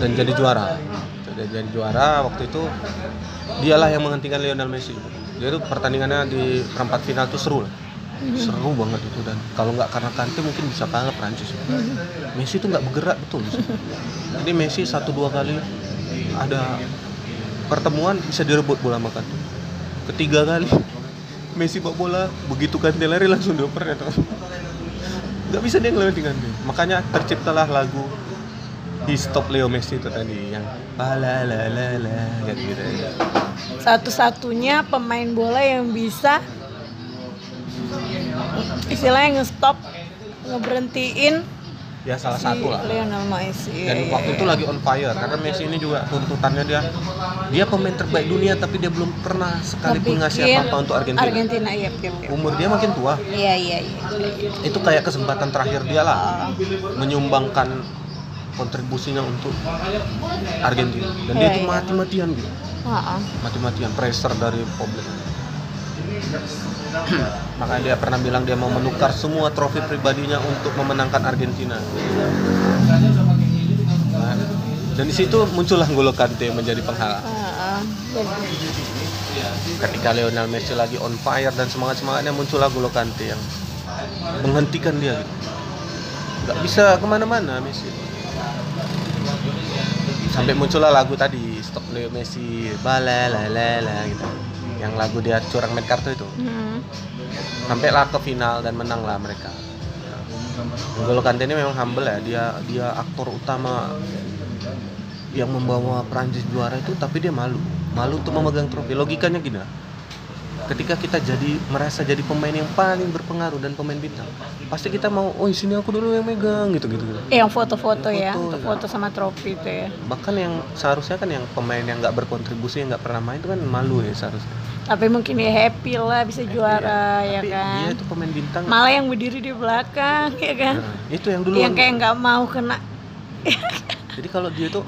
dan jadi juara jadi, jadi juara waktu itu dialah yang menghentikan Lionel Messi jadi pertandingannya di perempat final tuh seru lah seru banget itu dan kalau nggak karena Kante mungkin bisa kalah Prancis. Messi tuh nggak bergerak betul. Jadi Messi satu dua kali ada pertemuan bisa direbut bola sama Kante. Ketiga kali Messi bawa bola begitu Kante lari langsung dioper ya nggak bisa dia ngelewatin Kante. Makanya terciptalah lagu He Stop Leo Messi itu tadi yang la la la la gitu. Satu-satunya pemain bola yang bisa istilahnya nge-stop ngeberhentiin ya salah si satu lah Lionel Messi. dan waktu itu lagi on fire karena Messi ini juga tuntutannya dia dia pemain terbaik dunia tapi dia belum pernah sekalipun ngasih apa-apa untuk Argentina. Argentina, iya, iya, iya. Umur dia makin tua. Iya, iya, iya. Itu kayak kesempatan terakhir dia lah Ah. menyumbangkan kontribusinya untuk Argentina. Dan dia Iya, itu iya. mati-matian gitu. Ah. Mati-matian pressure dari publik. Makanya dia pernah bilang dia mau menukar semua trofi pribadinya untuk memenangkan Argentina. Nah, dan di situ muncullah N'Golo Kante menjadi penghalang. Ketika Lionel Messi lagi on fire dan semangat semangatnya muncullah N'Golo Kante yang menghentikan dia nggak bisa ke mana-mana Messi sampai muncullah lagu tadi Stop Leo Messi balalalala gitu yang lagu dia curang main kartu itu. Hmm. sampailah ke final dan menanglah mereka. N'Golo Kante ini memang humble ya. Dia dia aktor utama yang membawa Prancis juara itu tapi dia malu. Malu untuk memegang trofi. Logikanya gini lah. Ketika kita jadi merasa jadi pemain yang paling berpengaruh dan pemain bintang pasti kita mau oh sini aku dulu yang megang gitu gitu, gitu. Eh, Yang foto-foto ya, Foto, ya. foto sama trofi itu ya. bahkan yang seharusnya kan yang pemain yang nggak berkontribusi yang nggak pernah main itu kan malu ya seharusnya Tapi mungkin dia happy lah bisa juara ya Tapi kan. dia itu pemain bintang Malah yang berdiri di belakang ya kan. Nah, itu yang dulu Yang kayak nggak mau kena. Jadi kalau dia tuh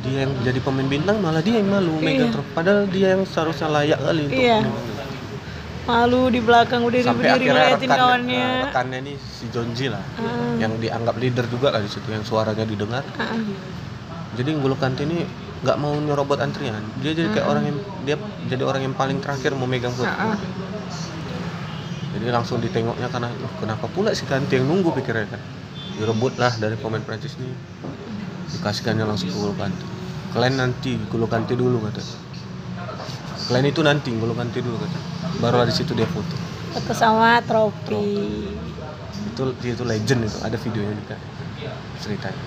dia yang jadi pemain bintang malah dia yang malu megang Iya. trofi. Padahal dia yang seharusnya layak kali untuk Iya. Malu di belakang udah berdiri ngeliatin kawannya. eh, rekannya nih si Jonji lah Ah, yang dianggap leader juga lah di situ yang suaranya didengar. ah. Jadi N'Golo Kante ini nggak mau nyerobot antrian. Dia jadi kayak orang yang dia jadi orang yang paling terakhir mau megang foto. Ah. Jadi langsung ditengoknya karena "Loh, kenapa pula si Kante yang nunggu pikirnya kan. Direbut lah dari pemain Prancis ini. Dikasihkannya langsung ke N'Golo Kante. Kalian nanti N'Golo Kante dulu kata. Kalian itu nanti N'Golo Kante dulu kata. Baru di situ dia foto. Foto sama trofi. Itu dia itu legend itu. Ada videonya juga ceritanya.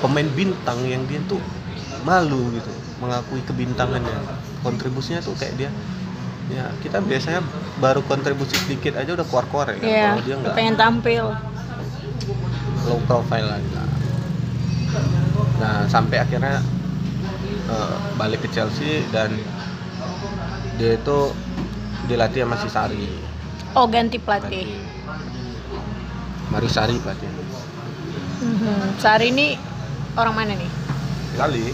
Pemain bintang yang dia tuh malu gitu mengakui kebintangannya. Kontribusinya tuh kayak dia ya kita biasanya baru kontribusi sedikit aja udah keluar-keluar ya kan? Iya, kalau dia nggak pengen tampil. low profile lah. Nah sampai akhirnya eh, balik ke Chelsea dan dia itu dilatih sama si Sari. Oh, ganti pelatih. Mari Sari pelatih. Mhm. Sari ini orang mana nih? Itali,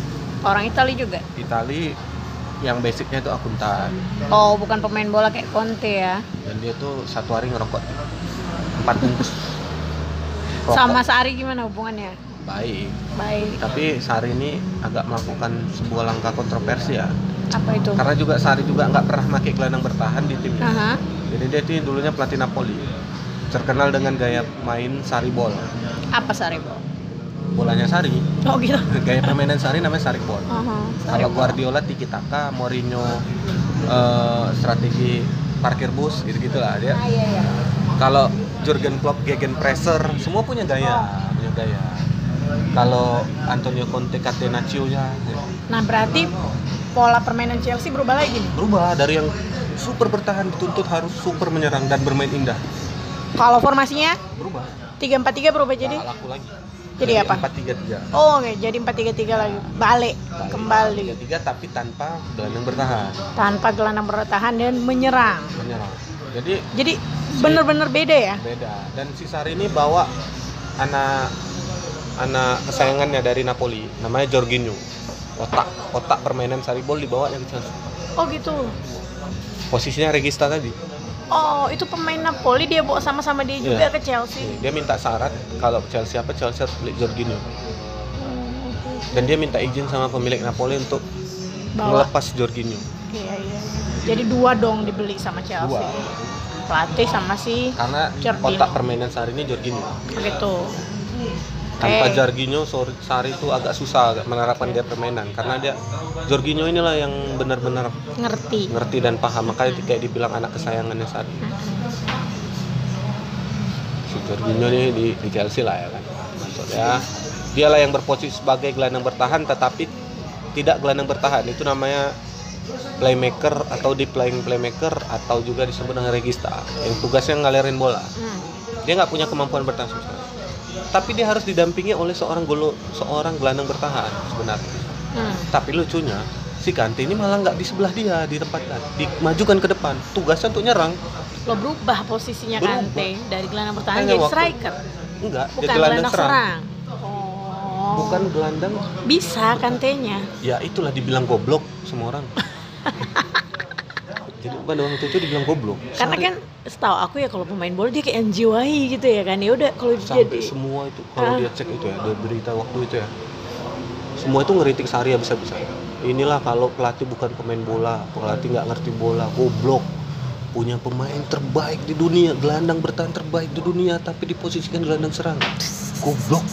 Orang Italia juga. Itali yang basicnya itu akuntan Oh, bukan pemain bola kayak Conte ya. dan dia tuh satu hari ngerokok empat bungkus. Sama Sari gimana hubungannya? baik. Baik. Tapi Sari ini agak melakukan sebuah langkah kontroversi ya. Apa itu? Karena juga Sari juga nggak pernah pakai gelandang bertahan di timnya. Aha. Jadi dia tuh dulunya pelatih Napoli. Terkenal dengan gaya main Sari ball. Apa Sari? Bro? Bolanya Sari. Oh gitu. Gaya permainan Sari namanya Sari ball. Aha. Sari Kalau Guardiola tiki taka, Mourinho eh, strategi parkir bus gitu-gitulah dia. Ah, iya, iya. Kalau Jurgen Klopp gegen pressure, semua punya gaya, punya gaya. Kalau Antonio Conte catenaccio nya Nah, berarti pola permainan Chelsea berubah lagi nih. berubah dari yang super bertahan dituntut harus super menyerang dan bermain indah. Kalau formasinya Berubah. 3-4-3 berubah jadi Nggak laku lagi. Jadi apa? empat tiga tiga Oh, oke. Jadi 4-3-3 lagi. Balik kembali tiga tiga tapi tanpa gelandang bertahan tanpa gelandang bertahan dan menyerang. menyerang jadi Jadi bener-bener beda ya? beda dan si Sari ini bawa anak anak kesayangannya dari Napoli namanya Jorginho otak otak permainan Saribol dibawa yang Chelsea Oh gitu. posisinya regista tadi Oh, itu pemain Napoli dia bawa sama-sama dia juga Iya. ke Chelsea. dia minta syarat kalau Chelsea apa Chelsea harus beli Jorginho Hmm, dan dia minta izin sama pemilik Napoli untuk Bawa. melepas Jorginho Iya, iya. Jadi dua dong dibeli sama Chelsea. dua Pelatih sama si karena Jorginho. otak permainan Sari ini Jorginho gitu. Tanpa Oke. Jorginho Sor- Sari itu agak susah agak menerapkan dia permainan karena dia Jorginho inilah yang benar-benar Ngerti. ngerti dan paham makanya kayak dibilang anak kesayangannya Sari si Jorginho ini di, di Chelsea lah ya kan maksudnya dialah yang berposisi sebagai gelandang bertahan tetapi tidak gelandang bertahan itu namanya playmaker atau di playing playmaker atau juga disebut dengan regista yang tugasnya ngalirin bola Hmm. dia nggak punya kemampuan bertahan sama sekali. Tapi dia harus didampingi oleh seorang golo seorang gelandang bertahan sebenarnya Hmm. tapi lucunya si Kante ini malah nggak di sebelah dia ditempatkan dimajukan ke depan tugasnya untuk nyerang Lo berubah posisinya Berubah. Kante dari gelandang bertahan Hanya jadi waktu- striker. enggak Bukan gelandang gelandang serang, serang. Oh. bukan gelandang Bisa Kantenya. ya itulah dibilang goblok semua orang jadi pada waktu itu dibilang goblok. Karena Sari- kan setahu aku ya kalau pemain bola dia kayak menjiwai gitu ya kan. Ya udah kalau sampai jadi semua itu kalau Ah. dia cek itu ya berita waktu itu ya. Semua itu ngeritik Sari ya bisa-bisa inilah kalau pelatih bukan pemain bola pelatih nggak ngerti bola goblok. Punya pemain terbaik di dunia gelandang bertahan terbaik di dunia tapi diposisikan gelandang serang. Goblok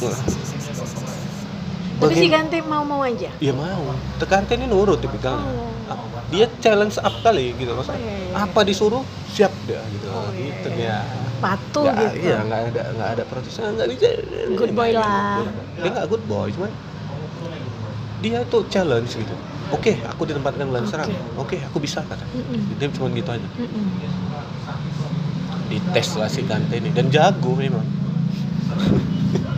tapi si Kante mau-mau aja. ya mau Tekante ini nurut tipikalnya Oh. dia challenge up kali gitu maksudnya Oh, iya, iya. apa disuruh siap dia gitu Oh, iya, gitu iya. dia Patuh Nggak- gitu. Iya, nggak ada nggak ada protesnya, nggak bisa. Good boy lah. Dia nggak good boy, cuman dia tuh challenge gitu. Oke, aku ditempatkan gelandang serang. Oke, aku bisa kata. Mm-mm. Dia cuma gitu aja. Mm-mm. Dites lah si Kante ini dan jago memang.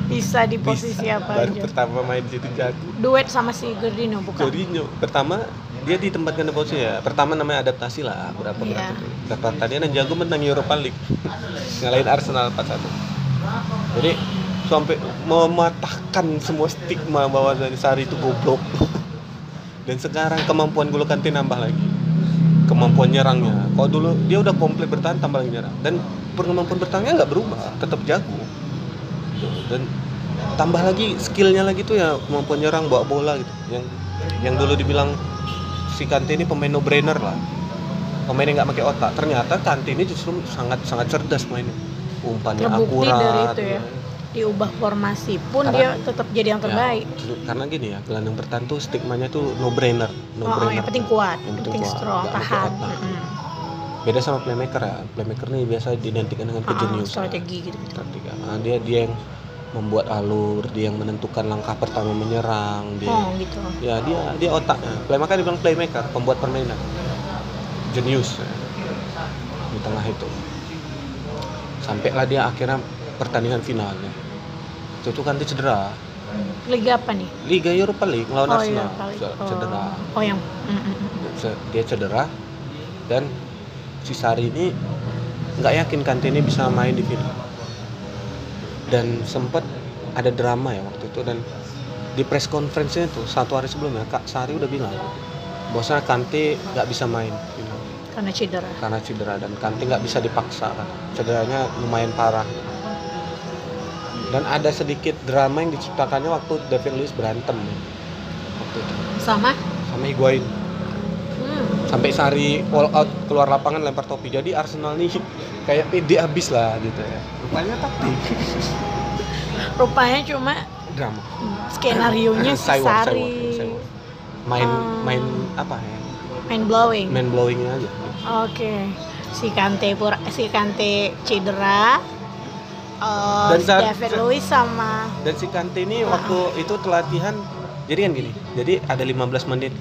Bisa di posisi Bisa. apa Baru aja. pertama main di situ jago. Duet sama si Gordino bukan? Jorginho pertama dia ditempatkan di posisi ya. Pertama namanya adaptasi lah berapa Iya. berapa. Tadi dan jago menang Europa League. Ngalahin Arsenal 4-1. Jadi sampai mematahkan semua stigma bahwa Sari itu goblok. Dan sekarang kemampuan Golo Kante nambah lagi. Kemampuan nyerangnya. Kalau dulu dia udah komplit bertahan tambah lagi nyerang. Dan kemampuan bertahannya nggak berubah, tetap jago. Dan tambah lagi skillnya lagi tuh ya kemampuan nyerang bawa bola gitu. Yang yang dulu dibilang si Kante ini pemain no brainer lah. Pemain yang nggak pakai otak. Ternyata Kante ini justru sangat sangat cerdas mainnya. Umpannya Terbukti akurat. dari itu ya. Diubah formasi pun Karena- dia tetap jadi yang terbaik. Ya, karena gini ya, gelandang bertahan tuh stigmanya tuh no brainer, no oh, oh, brainer. yang penting kuat, Yang penting kuat, strong, tahan. Beda sama playmaker ya. Playmaker nih biasa identikan dengan Ah, ah, kejeniusan. strategi gitu. gitu. Nah, dia dia yang membuat alur, dia yang menentukan langkah pertama menyerang, dia Oh gitu. ya dia dia otaknya. Playmaker dibilang playmaker, pembuat permainan. Jenius ya. di tengah itu. Sampailah dia akhirnya pertandingan finalnya. Itu tuh kan dia cedera. Liga apa nih? Liga Europa League ngelawan oh Arsenal. Ce- Oh. cedera Oh yang. mm, mm, mm. Dia cedera dan si Sari ini nggak yakin Kante ini bisa main di final dan sempat ada drama ya waktu itu dan di press conference-nya tuh satu hari sebelumnya Kak Sari udah bilang bahwasanya Kante nggak bisa main final Karena cedera. karena cedera dan Kante nggak bisa dipaksa kan cederanya lumayan parah dan ada sedikit drama yang diciptakannya waktu David Luiz berantem waktu itu Sama? sama Higuain. Sampai Sari all out keluar lapangan lempar topi jadi Arsenal nih kayak pede abis lah gitu ya rupanya taktik Rupanya cuma drama skenario nya si Sari sidewalk, sidewalk. main Oh. main apa ya main blowing. main blowingnya aja Oke. Si Kante pura, si Kante cedera. Eh, Dan saat- David Luiz sama dan si Kante ini waktu itu latihan jadi kan gini jadi ada 15 menit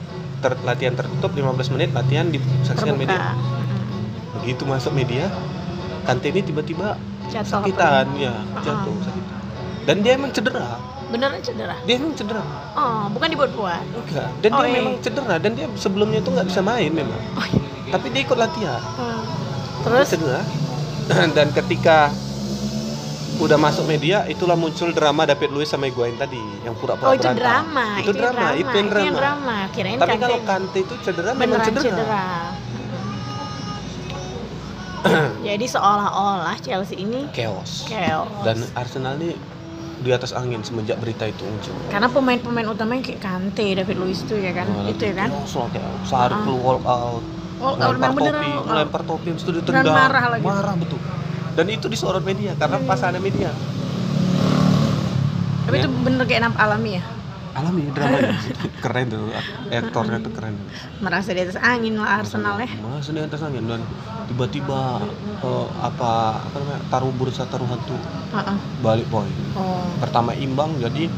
ter, latihan tertutup 15 menit latihan disaksikan terbuka. media Mm-mm. begitu masuk media Kante ini tiba-tiba sakitan ya Ah. jatuh sakitan dan dia emang cedera beneran cedera dia emang cedera oh bukan dibuat-buat enggak dan Oh, dia iya. memang cedera dan dia sebelumnya itu nggak bisa main memang oh, iya. tapi dia ikut latihan Hmm. Dia terus cedera dan ketika udah masuk media itulah muncul drama David Luiz sama Higuain tadi yang pura-pura oh itu berantem. drama itu, drama, itu yang drama, drama. kirain tapi kalau Kante itu cedera memang cedera, cedera, jadi seolah-olah Chelsea ini chaos chaos dan Arsenal ini di atas angin semenjak berita itu muncul karena pemain-pemain utamanya kayak Kante, David Luiz itu ya kan, Nah, itu ya kan. lah kayak Sari Ah. keluar out Oh, kalau lempar memang beneran, topi, oh. lempar topi itu Dan ditendang marah lagi. marah betul dan itu disorot media karena Hmm. pas ada media Tapi Ya. itu bener kayak nampak alami ya, alami dramanya keren tuh aktornya tuh keren merasa di atas angin lah Arsenal ya. Masa di atas angin dan tiba-tiba eh, apa apa namanya taruh bursa taruh hantu Heeh. balik boy. Oh. Pertama imbang jadi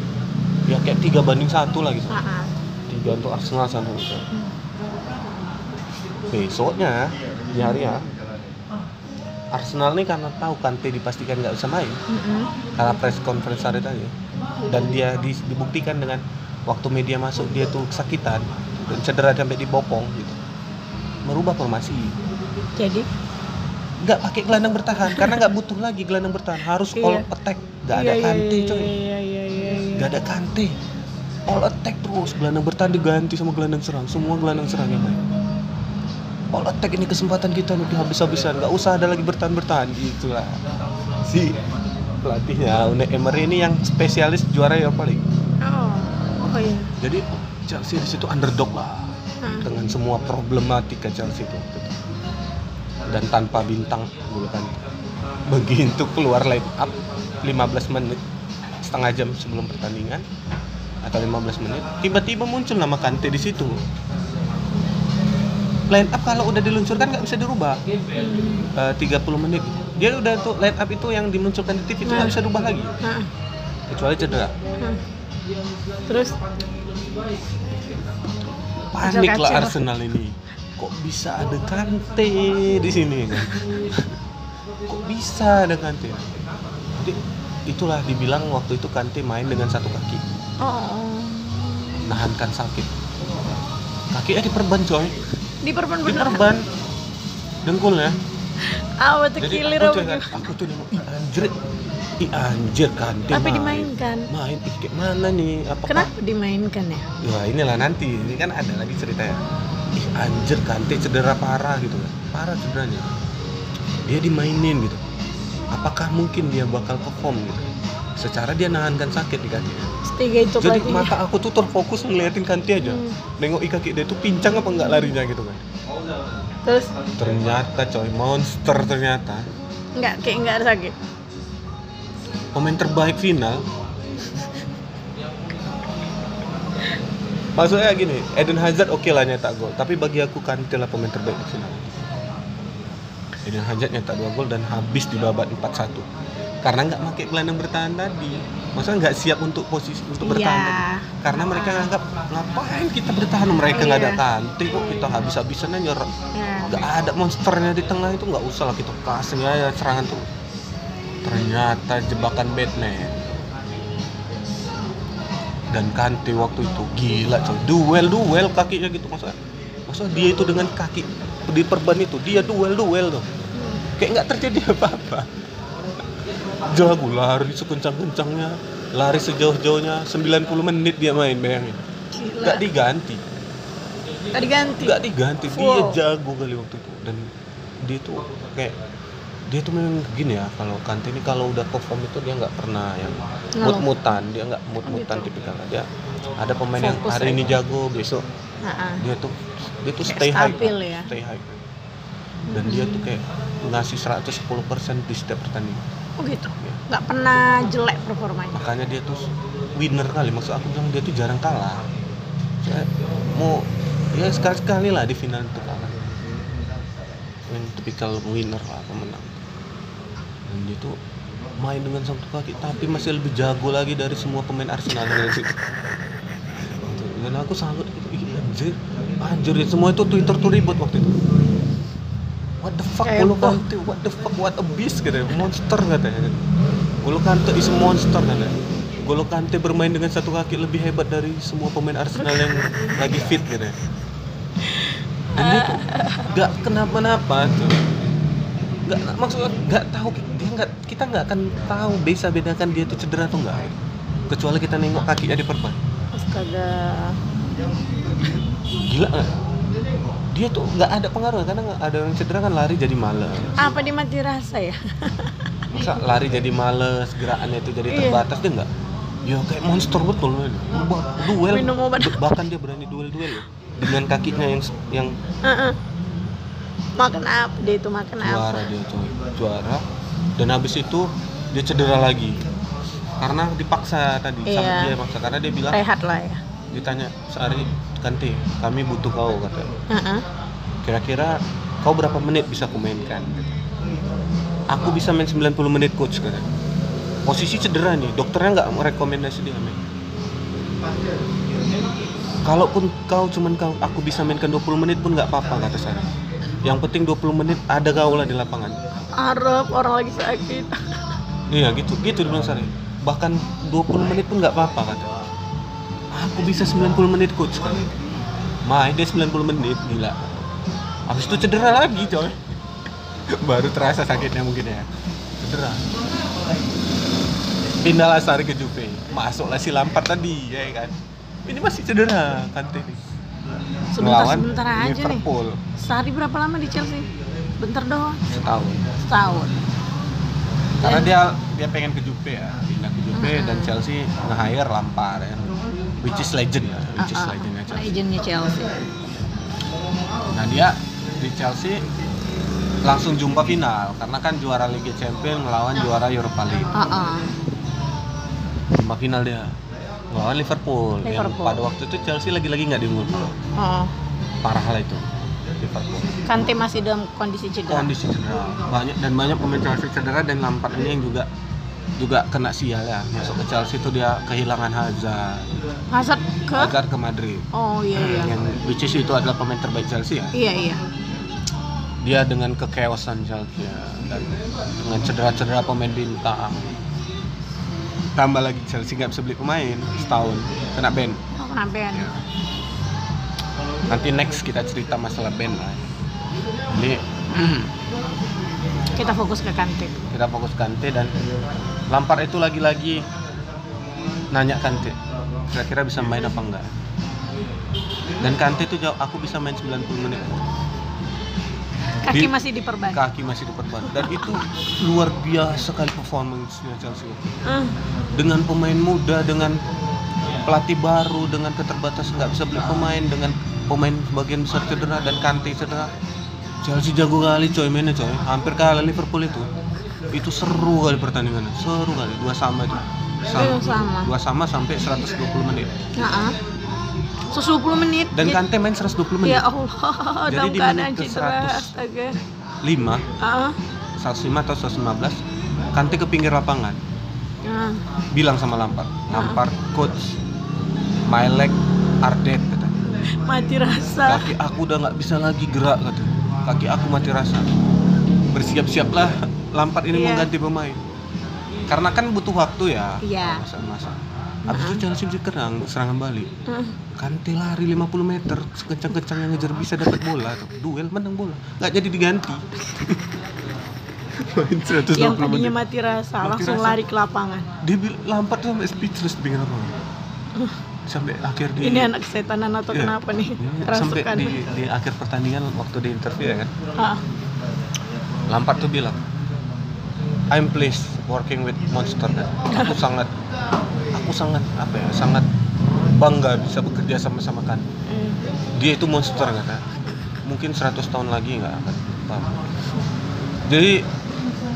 ya kayak tiga banding satu lah gitu. Heeh. Tiga untuk Arsenal satu untuk. Hmm. Besoknya di hari ya Arsenal nih karena tahu Kante dipastikan nggak bisa main. Mm-mm. karena press conference hari tadi. Dan dia di- dibuktikan dengan waktu media masuk dia tuh kesakitan dan cedera sampai dibopong gitu. Merubah formasi. Jadi? Nggak pakai gelandang bertahan karena nggak butuh lagi gelandang bertahan. Harus Iya. all attack. Nggak ada Iya, iya, kante iya, coy. Iya iya iya iya. nggak ada kante. All attack terus. Gelandang bertahan diganti sama gelandang serang. Semua gelandang serang yang main all attack ini kesempatan kita untuk habis-habisan nggak usah ada lagi bertahan bertahan gitulah. Si pelatihnya Unai Emery ini yang spesialis juara ya paling Oh. Oh iya. jadi Chelsea di situ underdog lah. Hah. dengan semua problematika Chelsea itu. Dan tanpa bintang dulu kan. Begitu keluar line up 15 menit setengah jam sebelum pertandingan atau 15 menit tiba-tiba muncul nama Kante di situ line up kalau udah diluncurkan nggak bisa dirubah. Hmm. Eh, 30 menit. Dia udah tuh line up itu yang dimunculkan di TV itu nggak bisa dirubah lagi. Heeh. kecuali cedera. Heeh. Terus? Panik lah. Arsenal ini. Kok bisa ada Kante di sini? Kan kok bisa ada Kante? Jadi itulah dibilang waktu itu Kante main dengan satu kaki. Oh. nahankan sakit. Kakinya diperban coy Diperban bener. diperban dengkulnya Awet jadi kilir aku apa tuh kan aku tuh nengok ih anjir ih anjir Kante Tapi main dimainkan. main ih kayak mana nih apakah Kenapa dimainkan ya? Ya inilah nanti, ini kan ada lagi ceritanya. Ih anjir Kante cedera parah gitu kan. Parah cederanya. Dia dimainin gitu. Apakah mungkin dia bakal perform gitu? Secara dia nahankan sakit di kaki. Setiga itu Jadi lagi. mata aku tuh terfokus ngeliatin Kante aja. Hmm. Nengok i kaki dia tuh pincang apa enggak larinya gitu kan. Terus Ternyata coy, monster ternyata. nggak kayak nggak sakit. Pemain terbaik final. Maksudnya gini, Eden Hazard oke lah nyetak gol, tapi bagi aku Kante lah pemain terbaik di final. Eden Hazard nyetak dua gol dan habis di babak 4-1. Karena nggak pakai gelandang bertahan tadi. Maksudnya nggak siap untuk posisi untuk bertahan Iya. tadi. Karena mereka nganggap ngapain kita bertahan mereka nggak ada Iya. Kante kok kita habis-habisan aja nyerang. Ya. Nggak ada monsternya di tengah itu nggak usah lah kita kasih aja serangan tuh. Ternyata jebakan Batman. Dan Kante waktu itu gila coy. Duel duel kakinya gitu maksudnya. Maksudnya dia itu dengan kaki di perban itu dia duel duel tuh. Kayak nggak terjadi apa-apa. Jago lari sekencang-kencangnya, lari sejauh-jauhnya 90 menit dia main bayangin. Gila. Nggak diganti Nggak diganti. nggak diganti dia Wow. jago kali waktu itu dan dia tuh kayak dia tuh memang gini ya kalau Kante ini kalau udah perform itu dia nggak pernah yang mut-mutan dia nggak mut-mutan Gitu. tipikal dia ada pemain yang Fokus hari aja. ini jago besok Ha-ha. dia tuh dia tuh stay high kan, ya. stay high dan dia tuh kayak ngasih 110% di setiap pertandingan Oh gitu. Nggak pernah jelek performanya. makanya dia tuh winner kali. Maksud aku bilang dia tuh jarang kalah. Saya mau ya sekali sekali lah di final itu kalah. Yang tipikal winner lah pemenang. Dan dia tuh main dengan satu kaki tapi masih lebih jago lagi dari semua pemain Arsenal dan aku salut ih anjir. Anjir semua itu Twitter tuh ribut waktu itu what the fuck Golo apa? Kante what the fuck what a beast katanya monster katanya Golo Kante is monster kan ya. Golo Kante bermain dengan satu kaki lebih hebat dari semua pemain Arsenal yang lagi fit gitu ya. Dan dia tuh gak kenapa-napa tuh. Gak maksudnya gak tahu dia nggak kita nggak akan tahu bisa bedakan dia tuh cedera atau enggak. Kecuali kita nengok kakinya diperban. astaga Gila nggak? Dia tuh nggak ada pengaruh karena nggak ada orang cedera kan lari jadi males. apa dia mati rasa ya Masa lari jadi males, gerakannya itu jadi Iya. terbatas dia enggak? Ya kayak monster betul loh. Duel. Minum obat. Bahkan dia berani duel-duel loh. Dengan kakinya yang yang makan apa dia itu makan apa juara dia coy. Juara. Dan habis itu dia cedera lagi. Karena dipaksa tadi sama Iya. dia maksa karena dia bilang rehat lah ya ditanya Sari Kante kami butuh kau katanya Heeh. kira-kira kau berapa menit bisa kumainkan aku bisa main 90 menit coach katanya posisi cedera nih dokternya nggak merekomendasi dia main. Kalaupun kau cuman kau aku bisa mainkan 20 menit pun nggak apa-apa kata saya yang penting 20 menit ada kau lah di lapangan. Arab orang lagi sakit. Iya gitu. Gitu dia bilang Sari bahkan 20 menit pun nggak apa-apa kata aku bisa 90 menit coach. Kan main dia 90 menit gila. Habis itu cedera lagi coy. Baru terasa sakitnya mungkin ya. Cedera. Pindahlah Sari ke Juve. Masuklah si Lampard tadi ya kan. Ini masih cedera Kante nih sebentar Melawan sebentar aja nih. Liverpool. Sehari berapa lama di Chelsea? Bentar doang. Setahun. Setahun. Karena dia dia pengen ke Juve ya. Pindah ke Juve Hmm. dan Chelsea nge-hire Lampard ya which is legend ya. Which is Ah, ah, legendnya Chelsea. Legendnya Chelsea. Nah dia di Chelsea langsung jumpa final karena kan juara Liga Champions melawan juara Europa League. Ah, ah. jumpa final dia. Melawan Liverpool, yang Liverpool. pada waktu itu Chelsea lagi-lagi nggak diunggul Oh. parah lah itu Liverpool. Kante masih dalam kondisi cedera. Kondisi cedera. Banyak dan banyak pemain Chelsea cedera dan Lampard ini yang juga juga kena sial ya. Masuk ke Chelsea itu dia kehilangan Hazard. Hazard ke? Hazard ke Madrid. Oh iya iya. Yang which is itu adalah pemain terbaik Chelsea ya? Iya iya. Dia dengan kekeosan Chelsea ya, dan dengan cedera-cedera pemain bintang tambah lagi Chelsea nggak bisa beli pemain setahun kena ban. Oh kenapa ya Ya. nanti next kita cerita masalah ban lah. Jadi kita fokus ke Kante kita fokus Kante dan Lampard itu lagi-lagi nanya Kante kira-kira bisa main apa enggak. Dan Kante itu jawab aku bisa main 90 menit. Kaki Di- masih diperban. kaki masih diperban. Dan itu luar biasa kali performance-nya Chelsea. Ah, dengan pemain muda dengan pelatih baru dengan keterbatasan nggak bisa beli pemain dengan pemain sebagian besar cedera dan Kante cedera Chelsea jago kali coy mainnya coy. Hampir kalah Liverpool itu. Itu seru kali pertandingannya seru kali. Dua sama itu. Dua sama. dua sama sampai 120 menit. Nah, 10 menit dan Jadi- Kante main 120 menit. Ya Allah Jadi di menit ke cedera 100. astaga 5 ah 105 atau 115 Kante ke pinggir lapangan. Ah. bilang sama Lampard Lampard coach my leg are dead kata mati rasa. Kaki aku udah nggak bisa lagi gerak kata kaki aku mati rasa. Bersiap-siaplah Lampard ini Iya. mengganti pemain. Karena kan butuh waktu ya. Iya. masa-masa habis itu Chelsea dikerang serangan balik. Ah, Kante lari 50 meter sekencang-kencangnya ngejar bisa dapat bola. Duel menang bola. Nggak jadi diganti. Main 120 yang tadinya mati rasa Mati langsung rasa. lari ke lapangan. Dia tuh sampai speechless di pinggir lapangan sampai akhir di ini anak setanan atau Iya. kenapa nih? Ini sampai rasukan di, di akhir pertandingan waktu di interview ya kan? Ah, Lampard tuh bilang I'm pleased working with monster. Kan aku sangat aku sangat apa ya sangat bangga bisa bekerja sama-sama kan. Hmm. dia itu monster kata. Mungkin 100 tahun lagi nggak akan apa jadi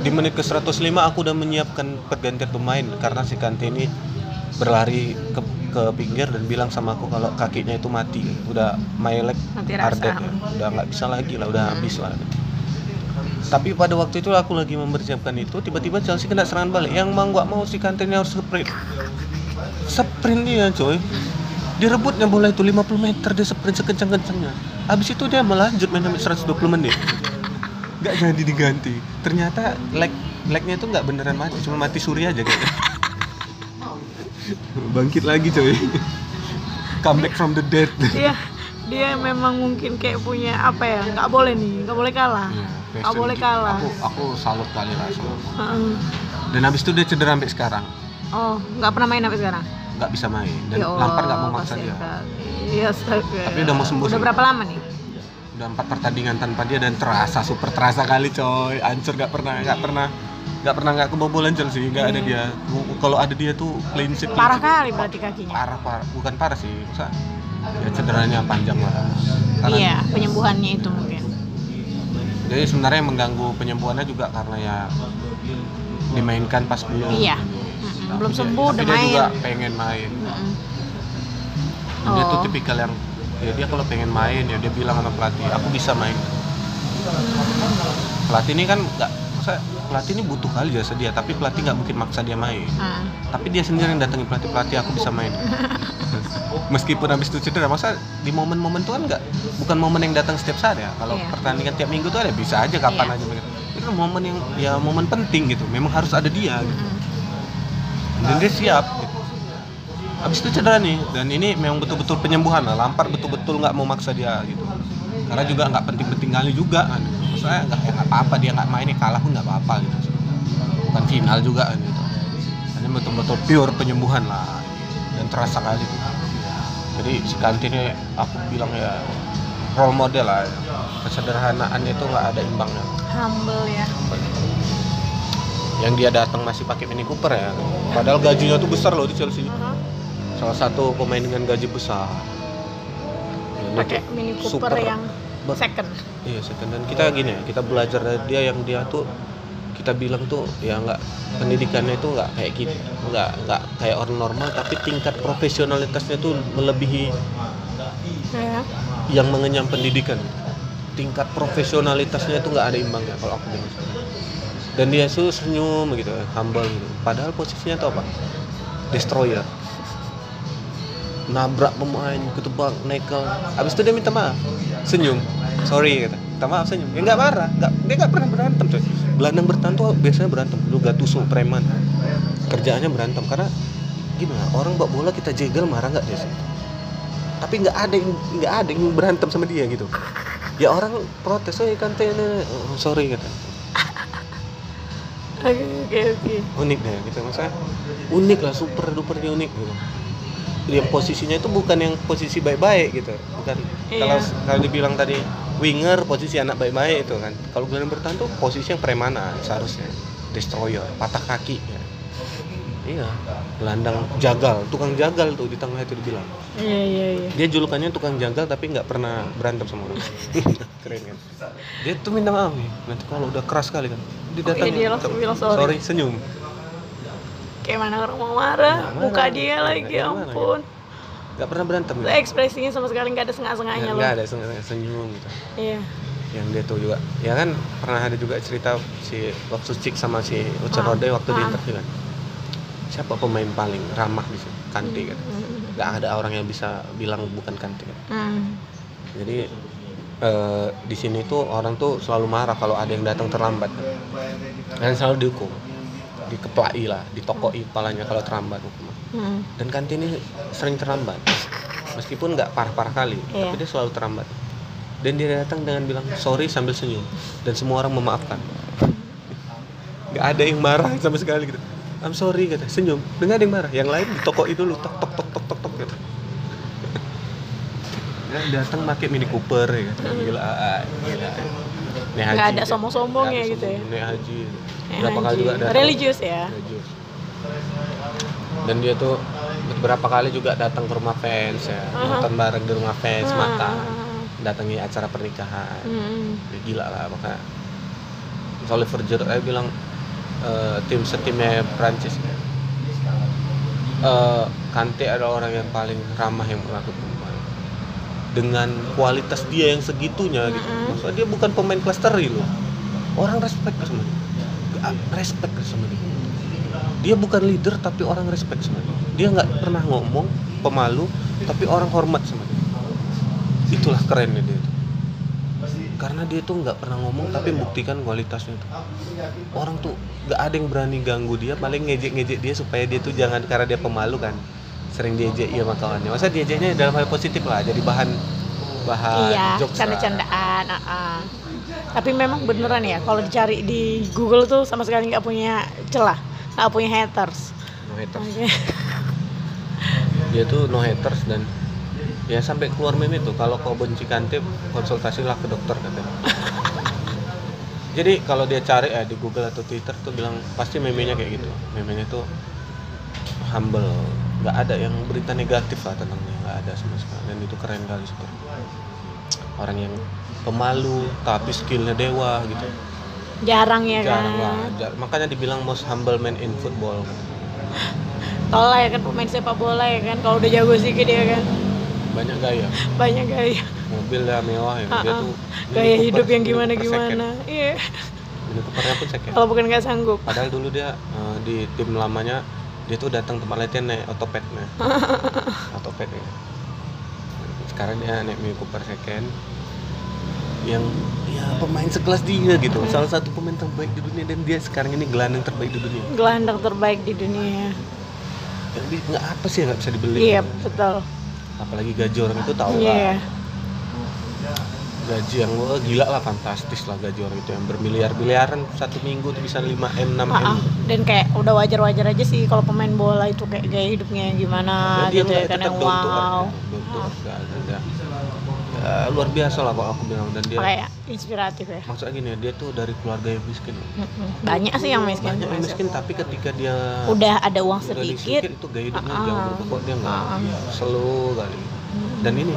di menit ke 105 aku udah menyiapkan pergantian pemain karena si Kante ini berlari ke, ke pinggir dan bilang sama aku kalau kakinya itu mati. Udah my leg are dead ya. udah nggak bisa lagi lah udah habis lah. Tapi pada waktu itu aku lagi mempersiapkan itu tiba-tiba Chelsea kena serangan balik. Yang mau nggak mau si Kante ini harus sprint. Sprint dia coy. Direbutnya bola itu 50 meter dia sprint sekencang-kencangnya. Habis itu dia melanjut main sampai 120 menit. Nggak jadi diganti. Ternyata leg lagnya itu nggak beneran mati cuma mati suri aja kayaknya bangkit lagi coy come back from the dead dia dia memang mungkin kayak punya apa ya nggak boleh nih nggak boleh kalah Iya, nggak passion boleh gitu. kalah aku aku salut kali lah sama Heeh. dan habis itu dia cedera sampai sekarang oh nggak pernah main sampai sekarang nggak bisa main dan Ya Allah, Lampard nggak mau maksa dia. Iya, astaga. Tapi udah mau sembuh Udah sih. berapa lama nih? udah empat pertandingan tanpa dia dan terasa super terasa kali coy ancur nggak pernah nggak pernah nggak pernah nggak kebobolan Chelsea nggak ada Hmm. dia kalau ada dia tuh clean sheet Parah kali berarti kakinya. parah parah bukan parah sih masa ya cederanya panjang lah karena Iya, penyembuhannya itu mungkin. jadi sebenarnya yang mengganggu penyembuhannya juga karena ya dimainkan pas belum Iya. Tapi belum sembuh, tapi udah dia main. juga pengen main Mm-mm. dia tuh Oh. tipikal yang ya dia kalau pengen main ya dia bilang sama pelatih aku bisa main pelatih ini kan nggak masa pelatih ini butuh kali jasa dia tapi pelatih nggak mungkin maksa dia main Ah. tapi dia sendiri yang datengin pelatih pelatih aku bisa main meskipun habis itu cedera masa di momen-momen itu kan nggak bukan momen yang datang setiap saat ya kalau Iya. pertandingan tiap minggu tuh ada bisa aja kapan Iya. aja begitu itu kan momen yang ya momen penting gitu memang harus ada dia gitu. Mm-mm. dan dia siap gitu. habis itu cedera nih dan ini memang betul-betul penyembuhan lah Lampard betul-betul nggak mau maksa dia gitu karena juga nggak penting-penting kali juga kan maksudnya nggak ya apa-apa dia nggak main ya kalah pun nggak apa-apa gitu. Bukan final juga kan gitu. Ini betul-betul pure penyembuhan lah. Dan terasa kali gitu. jadi si Kanti ini aku bilang ya role model lah. Kesederhanaan itu nggak ada imbangnya. Humble ya. yang dia datang masih pakai Mini Cooper ya. Padahal gajinya tuh besar loh di Chelsea. Uh-huh. salah satu pemain dengan gaji besar. Ya, Pakai Mini Cooper super. yang ber- second. iya second. Dan kita gini ya kita belajar dari dia yang dia tuh kita bilang tuh ya nggak pendidikannya itu nggak kayak gitu nggak nggak kayak orang normal tapi tingkat profesionalitasnya tuh melebihi Ya. yang mengenyam pendidikan. Tingkat profesionalitasnya itu nggak ada imbangnya kalau aku bilang. Dan dia tuh senyum gitu humble gitu. Padahal posisinya tuh apa? Destroyer nabrak pemain ketebak nekel. Habis itu dia minta maaf. Senyum. Sorry kata. Minta maaf senyum. Ya nggak marah. Nggak dia nggak pernah berantem coy. Gelandang bertahan tuh biasanya berantem. Lu gattuso preman? Kerjaannya berantem. Karena gimana? Orang bawa bola kita jegal marah nggak dia sih tapi nggak ada yang nggak ada yang berantem sama dia gitu. Ya orang protes oh ikan teh oh, sorry kata. Oke oke oke. unik deh gitu. Maksudnya unik lah super duper dia unik gitu yang posisinya itu bukan yang posisi baik-baik gitu. Bukan Iya. kalau kalau dibilang tadi winger posisi anak baik-baik itu kan. Kalau gelandang bertahan tuh posisi yang premana seharusnya. Destroyer patah kaki. Ya. iya. Gelandang jagal tukang jagal tuh di tengah itu dibilang. Iya iya iya. dia julukannya tukang jagal tapi nggak pernah berantem sama orang. Keren kan? Dia tuh minta maaf nih. Nanti kalau udah keras kali kan. Dia Oh, datang iya, dia langsung bilang sorry. senyum Kayak mana orang mau marah, Nggak muka dia lagi, ya ampun. nggak pernah berantem ya ekspresinya sama sekali nggak ada setengah-setengahnya loh. nggak ada sen- senyum gitu Iya. yang dia tuh juga ya kan pernah ada juga cerita si waktu Cik sama si Ucen Ah, Rode waktu di ah. interview kan siapa pemain paling ramah di sini Kante kan Hmm. nggak ada orang yang bisa bilang bukan Kante kan Hmm. jadi eh, di sini tuh orang tuh selalu marah kalau ada yang datang terlambat dan selalu dihukum dikeplai lah ditokoi kepalanya kalau terlambat hukuman Hmm. dan Kante ini sering terlambat meskipun nggak parah-parah kali Iya. tapi dia selalu terlambat dan dia datang dengan bilang sorry sambil senyum dan semua orang memaafkan nggak ada yang marah sama sekali gitu I'm sorry kata senyum dan nggak ada yang marah yang lain ditokoi dulu tok tok tok tok tok tok gitu Ya, datang pakai Mini Cooper ya gila gila Nih Nggak haji ada dia. sombong-sombong Nggak ya ada gitu ya? sombong. Nih haji Eh, berapa kali juga datang. Religius ya. Religius. dan dia tuh beberapa kali juga datang ke rumah fans ya. Aha. nonton bareng di rumah fans ah, ah. datangi acara pernikahan. Ya, gila lah makanya. Oliver Giroud saya bilang eh, tim setimnya Prancis. Eh, Kante adalah orang yang paling ramah yang aku temui dengan kualitas dia yang segitunya gitu. Maksudnya dia bukan pemain kelas teri loh. Orang respect sama dia respect sama dia. Dia bukan leader tapi orang respect sama dia. Dia nggak pernah ngomong pemalu tapi orang hormat sama dia. Itulah kerennya dia tuh. karena dia tuh nggak pernah ngomong tapi buktikan kualitasnya tuh. Orang tuh nggak ada yang berani ganggu dia paling ngejek-ngejek dia supaya dia tuh jangan karena dia pemalu kan sering diejek iya sama kawannya. Masa diejeknya dalam hal positif lah jadi bahan bahan iya jokes canda-candaan ah, ah. Tapi memang beneran ya kalau dicari di Google tuh sama sekali nggak punya celah nggak punya haters. No haters. Oke. dia tuh no haters dan ya sampai keluar meme tuh kalau kau benci Kante konsultasilah ke dokter katanya. Jadi kalau dia cari eh, di Google atau Twitter tuh bilang pasti memenya kayak gitu. Memenya tuh humble. Nggak ada yang berita negatif lah tentang dia nggak ada sama sekali. Dan itu keren kali sebenarnya orang yang pemalu tapi skillnya dewa gitu. Jarang ya jarang kan? lah jar- makanya dibilang most humble man in football. Kalau ya kan pemain sepak bola ya kan kalau udah jago sedikit ya kan. Banyak gaya. Banyak gaya. Mobil ya mewah ya. Dia Ah, ah. tuh gaya Mini hidup yang Mini gimana gimana. Iya. Mini Coopernya pun second kalau bukan nggak sanggup. Padahal dulu dia eh, di tim lamanya dia tuh datang tempat latihan naik otopet nah otopet ya. Sekarang dia naik Mini Cooper second yang ya pemain sekelas dia gitu salah satu pemain terbaik di dunia dan dia sekarang ini gelandang terbaik di dunia gelandang terbaik di dunia yang di- nggak apa sih nggak bisa dibeli iya betul apalagi gaji orang itu tahu iya lah gaji yang wah, gila lah fantastis lah gaji orang itu yang bermiliar-miliaran satu minggu tuh bisa 5 m 6 m Ah, ah. dan kayak udah wajar-wajar aja sih kalau pemain bola itu kayak gaya hidupnya gimana dia gitu ya kan yang wow ya. Ya, luar biasa lah kok aku bilang. Dan dia kayak inspiratif ya. maksudnya gini dia tuh dari keluarga yang miskin. Banyak sih yang miskin. Banyak yang miskin tapi ketika dia udah ada uang udah sedikit. itu gaya hidupnya Ah, jauh ah. berubah kok dia nggak slow kali. Dan ini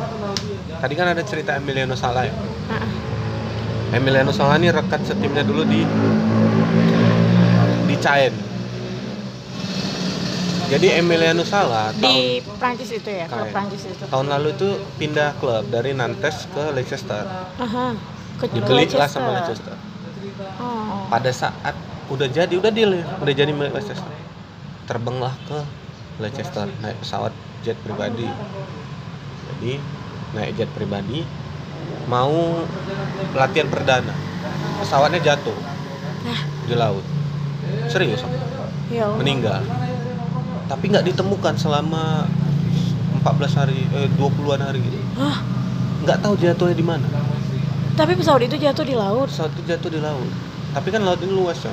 tadi kan ada cerita Emiliano Sala ya. Ah, Emiliano Sala ini rekat setimnya dulu di di Caen jadi Emiliano Sala tahun, di Prancis itu ya klub Kayak. Prancis itu. tahun lalu itu pindah klub dari Nantes ke Leicester. Aha. Ke dibeli lah sama Leicester. Oh. pada saat udah jadi udah deal ya, udah jadi milik Leicester. Terbanglah ke Leicester naik pesawat jet pribadi. Jadi naik jet pribadi mau latihan perdana. Pesawatnya jatuh Nah. di laut. Serius. Ya meninggal tapi nggak ditemukan selama 14 hari eh 20-an hari gitu. Hah? nggak tahu jatuhnya di mana. Tapi pesawat itu jatuh di laut. Pesawat itu jatuh di laut. Tapi kan laut ini luas coy.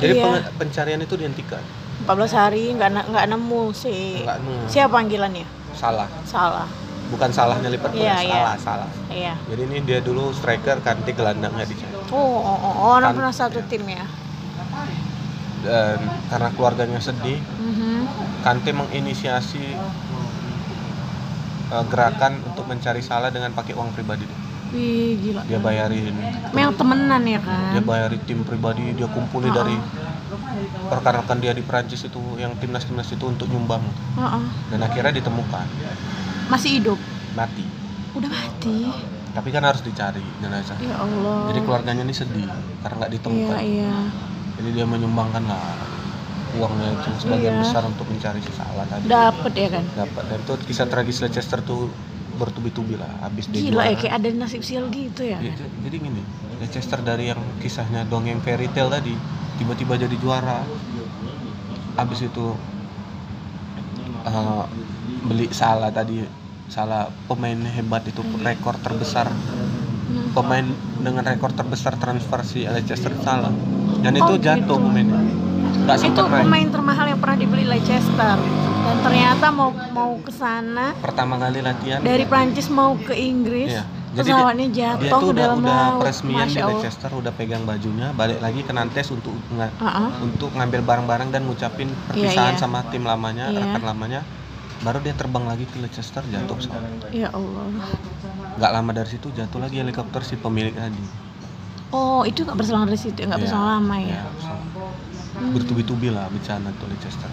Jadi Iya. pencarian itu dihentikan. 14 hari nggak nggak nemu si nggak nemu. Siapa panggilannya? Salah. Salah. Bukan salahnya Iya, ya, iya. salah salah. Iya. Jadi ini dia dulu striker kanti gelandangnya di sana. Oh, oh, oh, oh, orang pernah satu tim ya? Dan karena keluarganya sedih. Kante menginisiasi eh, gerakan untuk mencari salah dengan pakai uang pribadi dia. wih gila. Dia bayarin memang temenan ya kan? Dia bayarin tim pribadi dia kumpulin Ah, dari rekan-rekan dia di Prancis itu yang timnas timnas itu untuk nyumbang. Heeh. dan akhirnya ditemukan. Masih hidup? Mati. Udah mati? Tapi kan harus dicari jenazah. Ya Allah. Jadi keluarganya ini sedih karena nggak iya ditemukan iya. Jadi dia menyumbangkan lah uangnya itu sebagian Iya. besar untuk mencari si salah tadi dapet ya kan dapat dan itu kisah tragis Leicester tuh bertubi-tubi lah habis dia gila ya kayak ada nasib sial gitu ya kan? jadi gini Leicester dari yang kisahnya dongeng fairy tale tadi tiba-tiba jadi juara habis itu eh, beli salah tadi salah pemain hebat itu rekor terbesar Hmm. pemain dengan rekor terbesar transfer si Leicester salah dan Oh, itu jatuh gitu. pemainnya nggak itu sempat naik pemain termahal yang pernah dibeli Leicester dan ternyata mau mau ke sana pertama kali latihan dari Prancis mau ke Inggris Iya. Jadi pesawatnya dia jatuh tuh ke udah dalam udah laut peresmian di. Leicester udah pegang bajunya balik lagi ke Nantes untuk Ah, ah. untuk ngambil barang-barang dan ngucapin perpisahan iya. sama tim lamanya Iya. rekan lamanya baru dia terbang lagi ke Leicester jatuh pesawat ya Allah nggak lama dari situ jatuh lagi helikopter si pemilik tadi oh itu nggak berselang dari situ nggak Iya, berselang lama ya iya, berselang. Bertubi-tubi lah bencana tuh Leicester.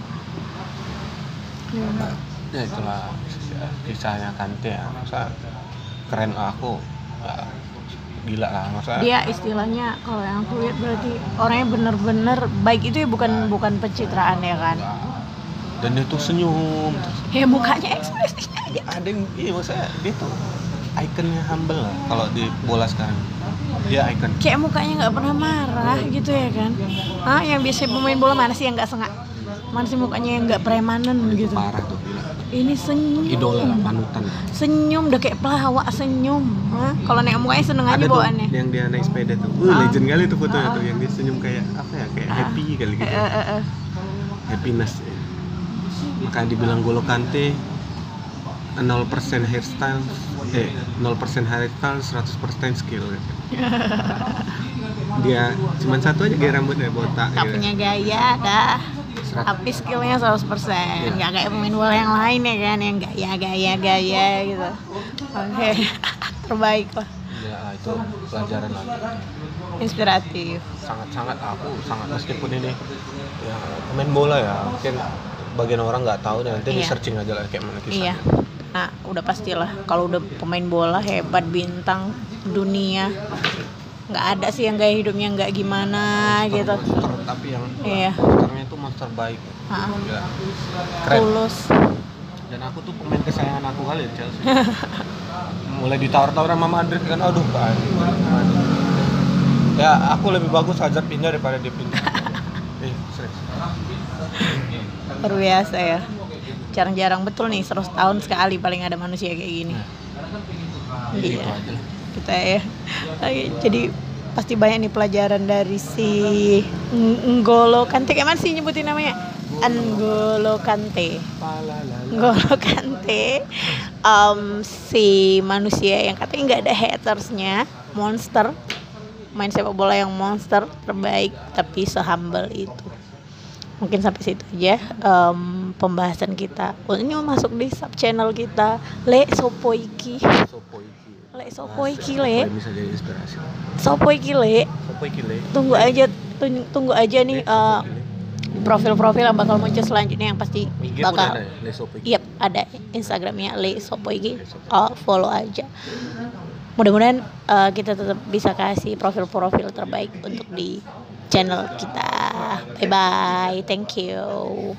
Iya. ya itulah kisah- kisahnya Kante ya. Masa keren aku Ya, gila lah masa. Dia istilahnya kalau yang aku lihat berarti orangnya bener-bener baik itu ya bukan bukan pencitraan ya kan? Dan dia tuh senyum. Ya mukanya ekspresinya aja. Ada yang iya maksudnya dia tuh ikonnya humble lah kalau di bola sekarang dia icon kayak mukanya nggak pernah marah gitu ya kan ah yang biasa pemain bola mana sih yang nggak sengak mana sih mukanya yang nggak premanen gitu parah tuh gila. ini senyum idola lah panutan senyum udah kayak pelawak senyum Hah? kalau naik mukanya seneng aja bawaannya yang dia naik sepeda tuh uh, Ah. legend kali tuh fotonya Ah. tuh yang dia senyum kayak apa ya kayak Ah. happy kali gitu Eh, eh, eh. happiness ya. makanya dibilang Golo Kante 0% hairstyle eh 0% hairstyle 100% skill. Gitu. dia cuman satu aja gaya rambutnya botak tak gitu. punya gaya dah. Tapi skillnya 100% nggak kayak pemain bola yang lain ya kan yang gaya gaya gaya gitu. Oke. Terbaik lah. Ah, itu pelajaran lagi. Inspiratif. Sangat-sangat aku sangat meskipun ini ya pemain bola ya mungkin bagian orang nggak tahu nanti di Iya. searching aja lah kayak mana iya. kisahnya nah udah pastilah kalau udah pemain bola hebat bintang dunia nggak ada sih yang gaya hidupnya nggak gimana Monster- gitu. Monster, tapi yang Iya. monsternya itu monster baik. Ah. Gila. keren. Tulus. Dan aku tuh pemain kesayangan aku kali Chelsea. Mulai ditawar-tawar sama Madrid kan aduh kan ya aku lebih bagus Hazard pindah daripada dia pindah. Eh serius. Luar biasa ya jarang-jarang betul nih 100 tahun sekali paling ada manusia kayak gini. Gitu Iya. lah. kita ya. Jadi pasti banyak nih pelajaran dari si Ng- N'Golo Kante. Kayak mana sih nyebutin namanya? N'Golo Kante. N'Golo Kante. Em, si manusia yang katanya nggak ada hatersnya monster. Main sepak bola yang monster terbaik tapi sehumble itu mungkin sampai situ aja em, pembahasan kita oh, ini masuk di sub channel kita le sopoiki Sopo iki. le sopoiki Apa le yang bisa jadi inspirasi sopoiki le Sopo iki le tunggu aja tun- tunggu aja nih Le, Sopo iki, le. profil-profil yang bakal muncul selanjutnya yang pasti IG pun bakal ada ya le Sopo iki Instagramnya Le. Oh, follow aja. Mudah-mudahan uh, kita tetap bisa kasih profil-profil terbaik untuk di channel kita. Bye bye, thank you.